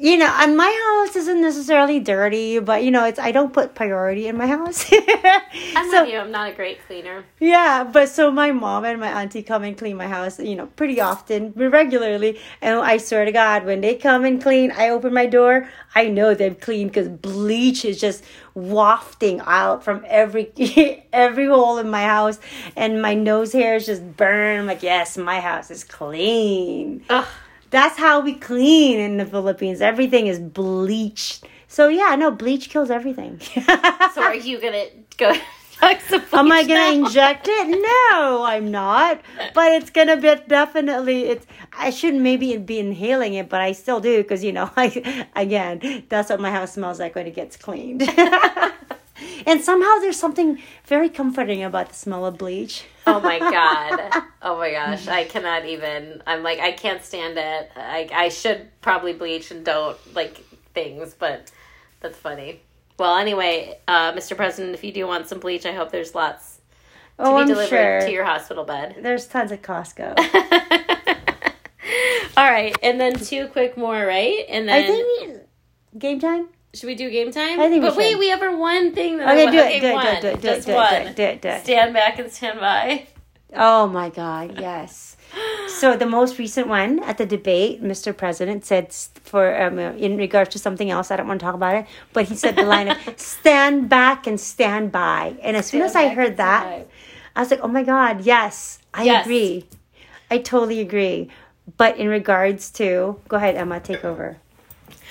You know, and my house isn't necessarily dirty, but you know, it's I don't put priority in my house. I'm so you. I'm not a great cleaner. yeah, but so my mom and my auntie come and clean my house, you know, pretty often, regularly. And I swear to God, when they come and clean, I open my door, I know they've cleaned because bleach is just wafting out from every every hole in my house, and my nose hairs just burn. I'm like, yes, my house is clean. Ugh. That's how we clean in the Philippines. Everything is bleached. So yeah, no, bleach kills everything. So, are you going to go Am I gonna now? inject it? No, I'm not. But it's gonna be definitely. It's. I shouldn't maybe be inhaling it, but I still do because you know, I again, that's what my house smells like when it gets cleaned. and somehow there's something very comforting about the smell of bleach. Oh my god. Oh my gosh. I cannot even I'm like I can't stand it. I I should probably bleach and don't like things, but that's funny. Well, anyway, uh, Mr. President, if you do want some bleach, I hope there's lots to oh, be I'm delivered sure. to your hospital bed. There's tons at Costco. All right, and then two quick more, right? And then I think we, game time. Should we do game time? I think we but wait, should. we have our one thing that Okay, I do want. it, do it, one. do it, do it, do it, do it, one. do it, do it, do it. Stand back and stand by. Oh my God, yes. So the most recent one at the debate, Mr. President said for um, uh, in regards to something else. I don't want to talk about it, but he said the line of "stand back and stand by." And as soon as I heard that, stand I was like, "Oh my God, yes, I Yes. agree. I totally agree." But in regards to, go ahead, Emma, take over.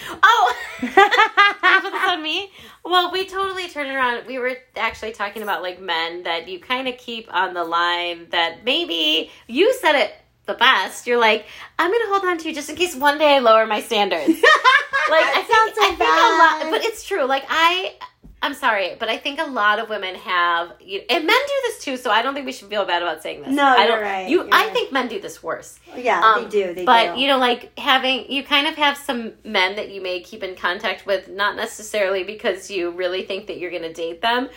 Oh, put this on me. Well, we totally turned around. We were actually talking about like men that you kind of keep on the line that maybe you said it the best. You're like, I'm gonna hold on to you just in case one day I lower my standards. like I think, sounds so I think a lot, but it's true. Like I. I'm sorry, but I think a lot of women have, you, and men do this too. So I don't think we should feel bad about saying this. No, I you're don't, right, You, I right. think men do this worse. Yeah, Um, they do. They but do. you know, like having you kind of have some men that you may keep in contact with, not necessarily because you really think that you're going to date them,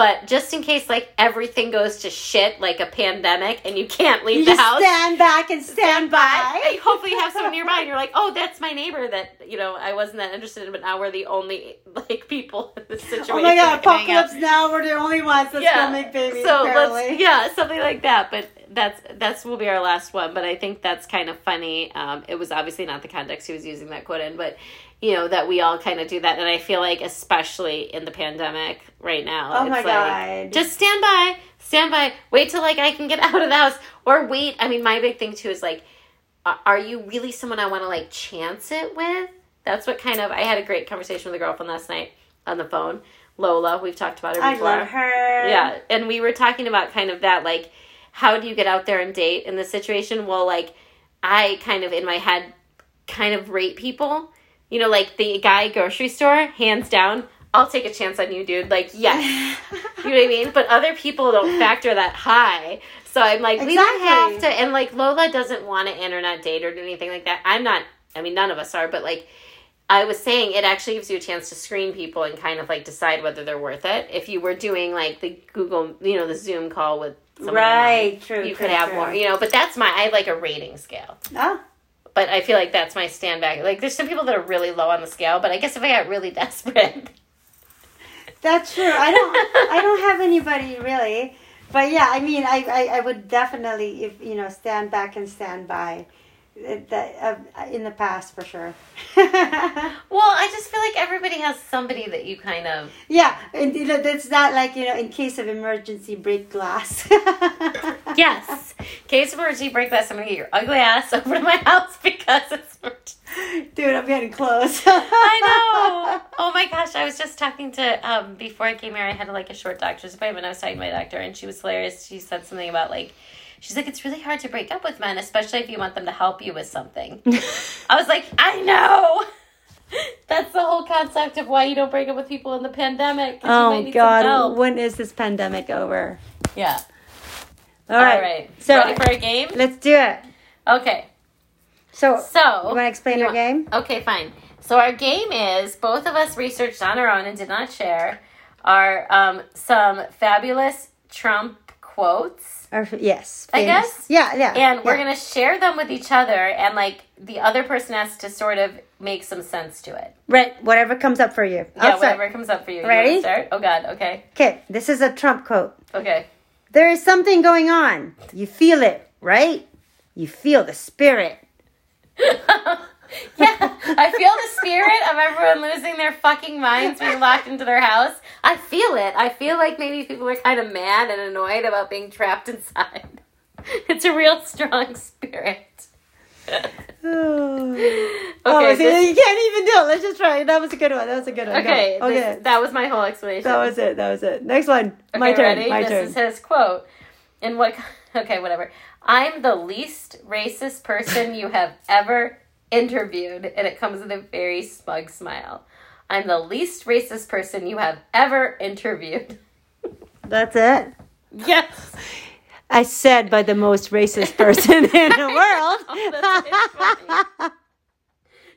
but just in case like everything goes to shit, like a pandemic, and you can't leave you the just house. stand back and stand by. And hopefully, you have someone nearby, and you're like, "Oh, that's my neighbor that you know I wasn't that interested in, but now we're the only like people in this situation. Oh my god, apocalypse now. We're the only ones that still make babies. So apparently. let's yeah, something like that. But that's that's will be our last one. But I think that's kind of funny. Um, it was obviously not the context he was using that quote in, but you know that we all kind of do that, and I feel like especially in the pandemic right now. Oh my like, God. just stand by, stand by, wait till like I can get out of the house, or wait. I mean, my big thing too is like, are you really someone I want to like chance it with? That's what kind of I had a great conversation with a girlfriend last night on the phone. Lola, we've talked about her I before. love her. Yeah, and we were talking about kind of that, like, how do you get out there and date in this situation? Well, like, I kind of in my head kind of rate people. You know, like the guy grocery store, hands down, I'll take a chance on you, dude. Like, yes. you know what I mean? But other people don't factor that high. So I'm like, we don't have to. And like, Lola doesn't want an internet date or anything like that. I'm not, I mean, none of us are, but like, I was saying it actually gives you a chance to screen people and kind of like decide whether they're worth it. If you were doing like the Google, you know, the Zoom call with someone Right, online, true, you true, could have true. more, you know. But that's my I like a rating scale. Oh, But I feel like that's my stand back. Like there's some people that are really low on the scale, but I guess if I got really desperate, that's true. I don't. I don't have anybody really, but yeah. I mean, I, I, I would definitely, if you know, stand back and stand by. That uh, in the past for sure. well, I just feel like everybody has somebody that you kind of yeah, and you know, that's not like you know, in case of emergency, break glass. yes. Case of emergency break glass, I'm gonna get your ugly ass over to my house because it's emergency. Dude, I'm getting close. I know. Oh my gosh, I was just talking to um before I came here. I had like a short doctor's appointment. I was talking to my doctor, and she was hilarious. She said something about like. She's like, it's really hard to break up with men, especially if you want them to help you with something. I was like, I know. That's the whole concept of why you don't break up with people in the pandemic. 'cause you might Oh God! When is this pandemic over? Yeah. All right. All right. So Ready for a game? let's do it. Okay. So, So you want to explain our want- game? Okay, fine. So our game is both of us researched on our own and did not share are um, some fabulous Trump quotes, Or yes, I guess. Yeah, yeah. and we're gonna share them with each other, and like the other person has to sort of make some sense to it. right. Whatever comes up for you. Yeah, I'll start. whatever comes up for you. You Ready? wanna start? Oh God. Okay. Okay, this is a Trump quote. Okay. There is something going on. You feel it, right? You feel the spirit. yeah, I feel the spirit of everyone losing their fucking minds being locked into their house. I feel it. I feel like maybe people are kind of mad and annoyed about being trapped inside. It's a real strong spirit. oh, Okay, see, this- you can't even do it. Let's just try. That was a good one. That was a good one. Go. okay, Okay. this- that was my whole explanation. that was it. That was it. Next one. okay, my turn. Ready? My this turn. is his quote. And what? Okay, whatever. I'm the least racist person you have ever interviewed, and it comes with a very smug smile. I'm the least racist person you have ever interviewed. That's it. Yes. I said by the most racist person in the world. That's so funny.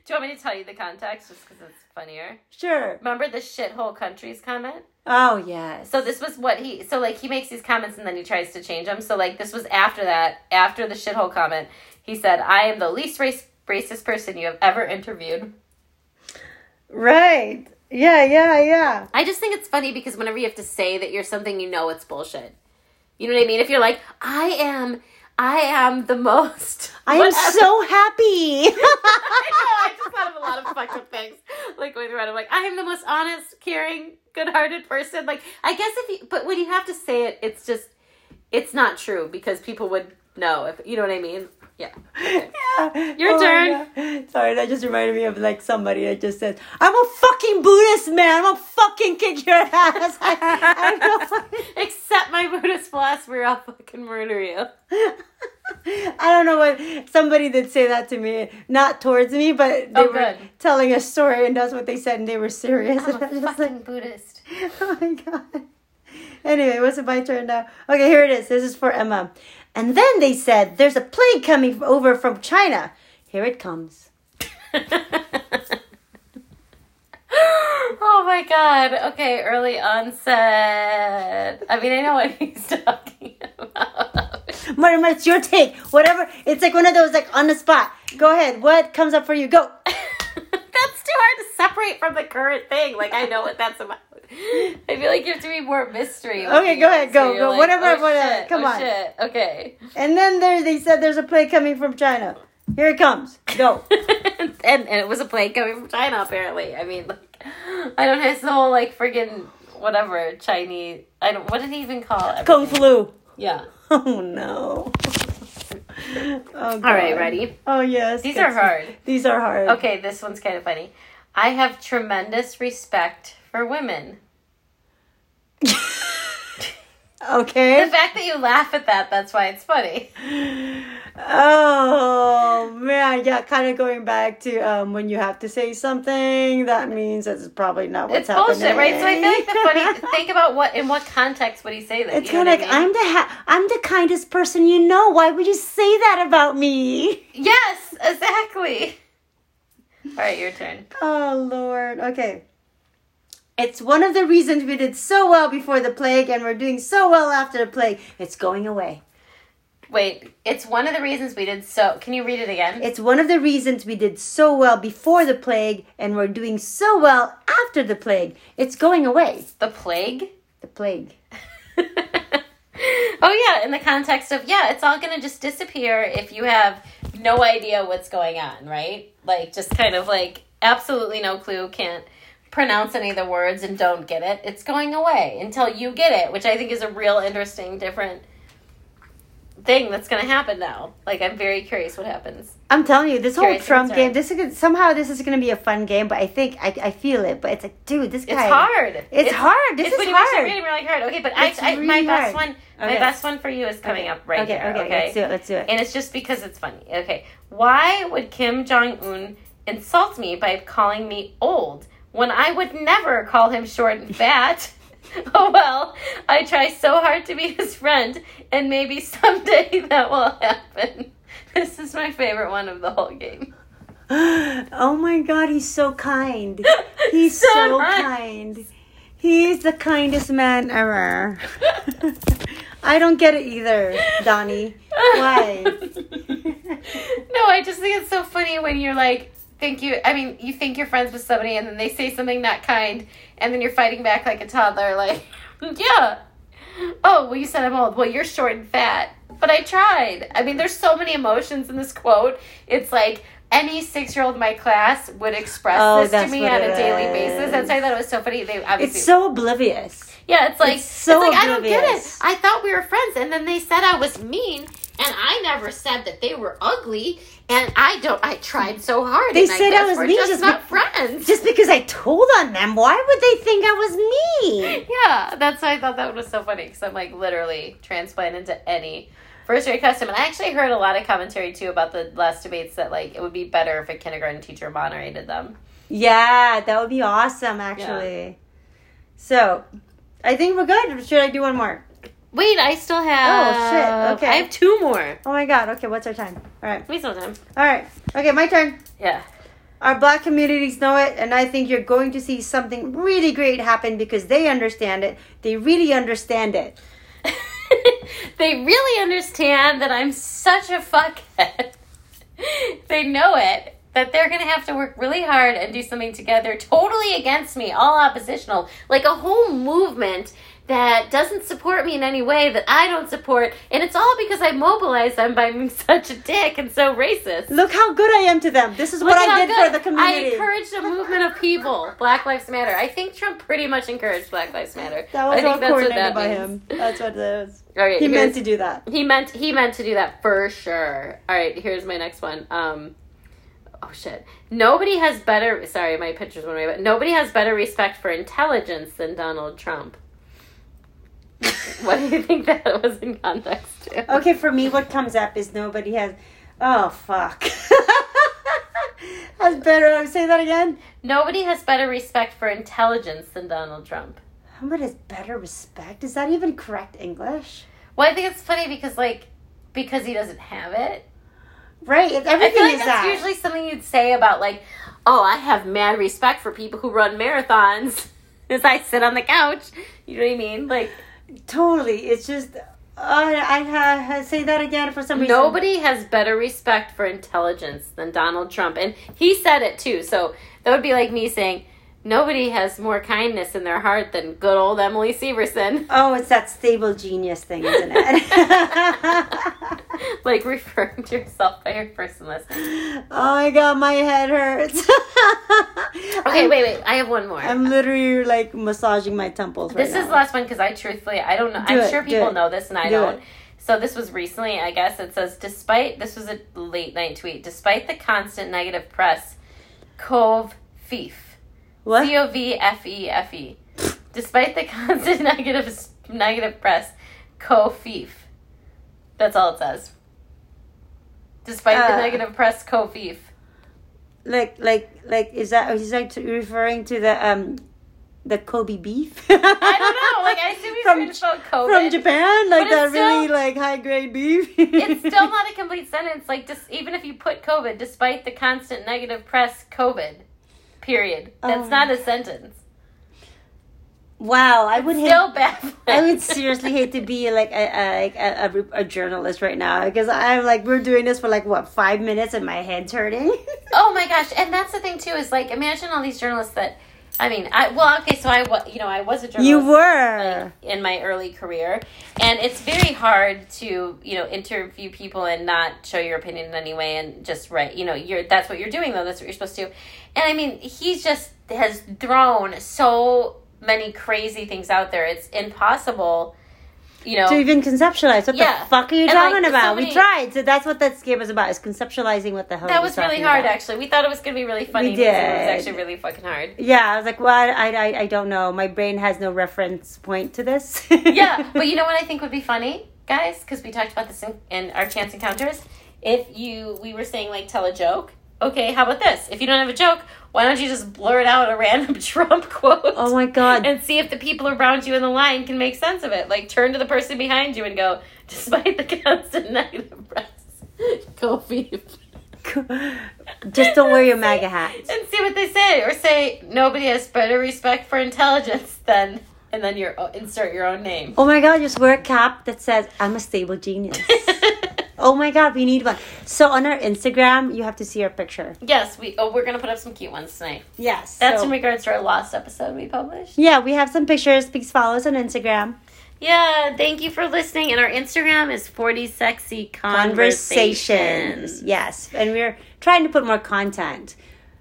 Do you want me to tell you the context just because it's funnier? sure. Remember the shithole countries comment? Oh yes. So this was what he so like he makes these comments and then he tries to change them. So like this was after that, after the shithole comment, he said, "I am the least race racist person you have ever interviewed." right. Yeah, yeah, yeah. I just think it's funny because whenever you have to say that you're something, you know it's bullshit. You know what I mean? If you're like, "I am I am the most I am whatever." so happy. I know. I just thought of a lot of fucked up things. Like going around, I'm like, I am the most honest, caring, good-hearted person. Like, I guess if you, but when you have to say it, it's just, it's not true because people would know if you know what I mean. Yeah. Okay. Your oh my turn. Sorry, that just reminded me of like somebody that just said, "I'm a fucking Buddhist man. I'm gonna fucking kick your ass." I, I know. Accept my Buddhist philosophy, or I'll fucking murder you. I don't know what somebody did say that to me, not towards me, but they Oh, were good. telling a story, and that's what they said, and they were serious. I'm a fucking like, Buddhist. oh my god. Anyway, what's it my turn now? Okay, here it is. This is for Emma. And then they said, "There's a plague coming over from China. Here it comes." oh my god. Okay, early onset. I mean, I know what he's talking about. Martin, it's your take. Whatever. It's like one of those like on the spot. Go ahead. What comes up for you? Go. That's too hard to separate from the current thing. Like I know what that's about. I feel like you have to be more mystery. Okay, go ahead, go, you're go. Whatever, oh, whatever. shit, Come oh, on. Shit. Okay. And then there, they said there's a plane coming from China. Here it comes. Go. and, and it was a plane coming from China, apparently. I mean, like, I don't know. It's the whole like friggin' whatever Chinese. I don't. What did he even call it? Kung flu. Yeah. Oh no. Oh, All right, ready? Oh yes. These are hard. These are hard. Okay, this one's kind of funny. I have tremendous respect for women. Okay. The fact that you laugh at that, that's why it's funny. Oh man, yeah, kind of going back to um, when you have to say something, that means that's probably not what's It's bullshit, happening. right? So I feel like the funny think about what in what context would he say that? It's kind of like I mean? I'm the ha- I'm the kindest person you know. Why would you say that about me? Yes, exactly. All right, your turn. Oh Lord. Okay. It's one of the reasons we did so well before the plague, and we're doing so well after the plague. It's going away. Wait, it's one of the reasons we did so. Can you read it again? It's one of the reasons we did so well before the plague, and we're doing so well after the plague. It's going away. the plague. The plague. oh yeah, in the context of yeah, it's all gonna just disappear if you have no idea what's going on, right? Like just kind of like absolutely no clue, can't pronounce any of the words and don't get it. It's going away until you get it, which I think is a real interesting different thing that's gonna happen now. Like I'm very curious what happens. I'm telling you, this whole Trump concern. game. This is gonna- somehow this is going to be a fun game, but I think I, I feel it. But it's like, dude, this guy. It's hard. It's hard. This it's is hard. really hard. Okay, but It's I, I my best hard. one, my best one for you is coming Okay. up right okay, here. Okay, Okay, let's do it. Let's do it. And it's just because it's funny. Okay. Why would Kim Jong Un insult me by calling me old when I would never call him short and fat? oh well, I try so hard to be his friend, and maybe someday that will happen. This is my favorite one of the whole game. oh my God, he's so kind. He's So so, nice. kind. He's the kindest man ever. I don't get it either, Donnie. Why? no, I just think it's so funny when you're like, think you, I mean, you think you're friends with somebody and then they say something not kind and then you're fighting back like a toddler, like, yeah. Oh, well, you said I'm old. Well, you're short and fat. But I tried. I mean, there's so many emotions in this quote. It's like, any six year old in my class would express Oh, this to me on a daily is. basis. That's why I thought it was so funny. They obviously It's so oblivious. yeah, it's like It's so it's like I don't get it. I thought we were friends, and then they said I was mean, and I never said that they were ugly. And I don't. I tried so hard. They said I guess was mean Just just not be- friends. Just because I told on them, why would they think I was mean? yeah, that's why I thought that was so funny because I'm like literally transplanted into any first grade custom. And I actually heard a lot of commentary too about the last debates that like it would be better if a kindergarten teacher moderated them. Yeah, that would be awesome, actually. So, I think we're good. Should I do one more? Wait, I still have. Oh, shit, okay. I have two more. Oh my god. Okay, what's our time? All right. We still have time. All right. Okay, my turn. Yeah. Our black communities know it, and I think you're going to see something really great happen because they understand it. They really understand it. they really understand that I'm such a fuckhead. they know it. That they're gonna have to work really hard and do something together totally against me, all oppositional. Like a whole movement that doesn't support me in any way that I don't support. And it's all because I mobilized them by being such a dick and so racist. Look how good I am to them. This is Look what at I did good- for the community. I encouraged a movement of people. Black Lives Matter. I think Trump pretty much encouraged Black Lives Matter. that was I think all that's what coordinated that by means. him. That's what it is. All right, He meant to do that. He meant he meant to do that for sure. All right, here's my next one. Um, oh shit. Nobody has better. Sorry, my pictures went away. But nobody has better respect for intelligence than Donald Trump. what do you think that was in context to? Okay, for me, what comes up is nobody has. Oh fuck. That's better. Say that again. Nobody has better respect for intelligence than Donald Trump. How about has better respect? Is that even correct English? Well, I think it's funny because like because he doesn't have it. Right. It's, I everything feel like is that's that. usually something you'd say about like, oh, I have mad respect for people who run marathons as I sit on the couch. You know what I mean? Like Totally. It's just. Uh, I ha- say that again for some reason. nobody has better respect for intelligence than Donald Trump, and he said it too. So That would be like me saying, nobody has more kindness in their heart than good old Emily Severson. Oh, it's that stable genius thing, isn't it? like referring to yourself by your first name. oh my god, my head hurts. Okay, I'm- wait, wait. I have one more. I'm literally like massaging my temples right this now. is the last one because I truthfully, I don't know. Do I'm it, sure people know this and I Do don't. it. So this was recently, I guess. It says, despite this was a late night tweet. Despite the constant negative press, Cove Fief. What? C O V F E F E. Despite the constant negative negative press, Covfefe. That's all it says. Despite the Uh. negative press, Covfefe. like like like is that is that referring to the um the Kobe beef? I don't know. Like I assume he's From spell COVID. from Japan, like that still- really like high grade beef. it's still not a complete sentence. Like, just even if you put COVID, despite the constant negative press, COVID. Period. That's Oh. not a sentence. wow. I would hate. Still baffling. I would seriously hate to be like a a, a, a journalist right now because I'm like we're doing this for like what five minutes and my head's hurting. Oh my gosh, and that's the thing too is like imagine all these journalists that I mean, I well, okay, so I was, you know, I was a journalist you were. like, in my early career, and it's very hard to you know interview people and not show your opinion in any way and just write. You know, you're that's what you're doing though. That's what you're supposed to. do. And I mean, he just has thrown so many crazy things out there. It's impossible. You know, to even conceptualize what Yeah. the fuck are you And, talking like, so about? many- we tried, so that's what that game was about: is conceptualizing what the hell that was really hard. about. Actually, we thought it was going to be really funny. We because It was actually really fucking hard. Yeah, I was like, well, I, I, I don't know. My brain has no reference point to this. yeah, but you know what I think would be funny, guys, because we talked about this in, in our chance encounters. If you, we were saying like tell a joke. Okay, how about this? If you don't have a joke, why don't you just blurt out a random Trump quote? Oh my God. And see if the people around you in the line can make sense of it. Like turn to the person behind you and go, despite the constant negative press, go beef. Just don't wear your MAGA hat. And see what they say, or say nobody has better respect for intelligence than, and then you insert your own name. Oh my God, just wear a cap that says, I'm a stable genius. oh my God, we need one. So on our Instagram, you have to see our picture. Yes, we. Oh, we're gonna put up some cute ones tonight. Yes. That's so- in regards to our last episode we published. yeah, we have some pictures. Please follow us on Instagram. Yeah, thank you for listening. And our Instagram is forty sexy conversations. Conversations. Yes. And we're trying to put more content.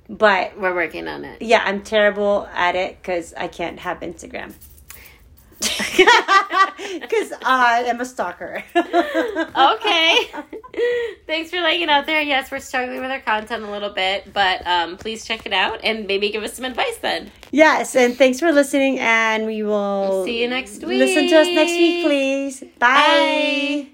But We're working on it. yeah, I'm terrible at it because I can't have Instagram. Because I am a stalker. okay. Thanks for laying it out there. Yes, we're struggling with our content a little bit, but um, please check it out and maybe give us some advice then. Yes, and thanks for listening, and we will See you next week. Listen to us next week, week. please. Bye.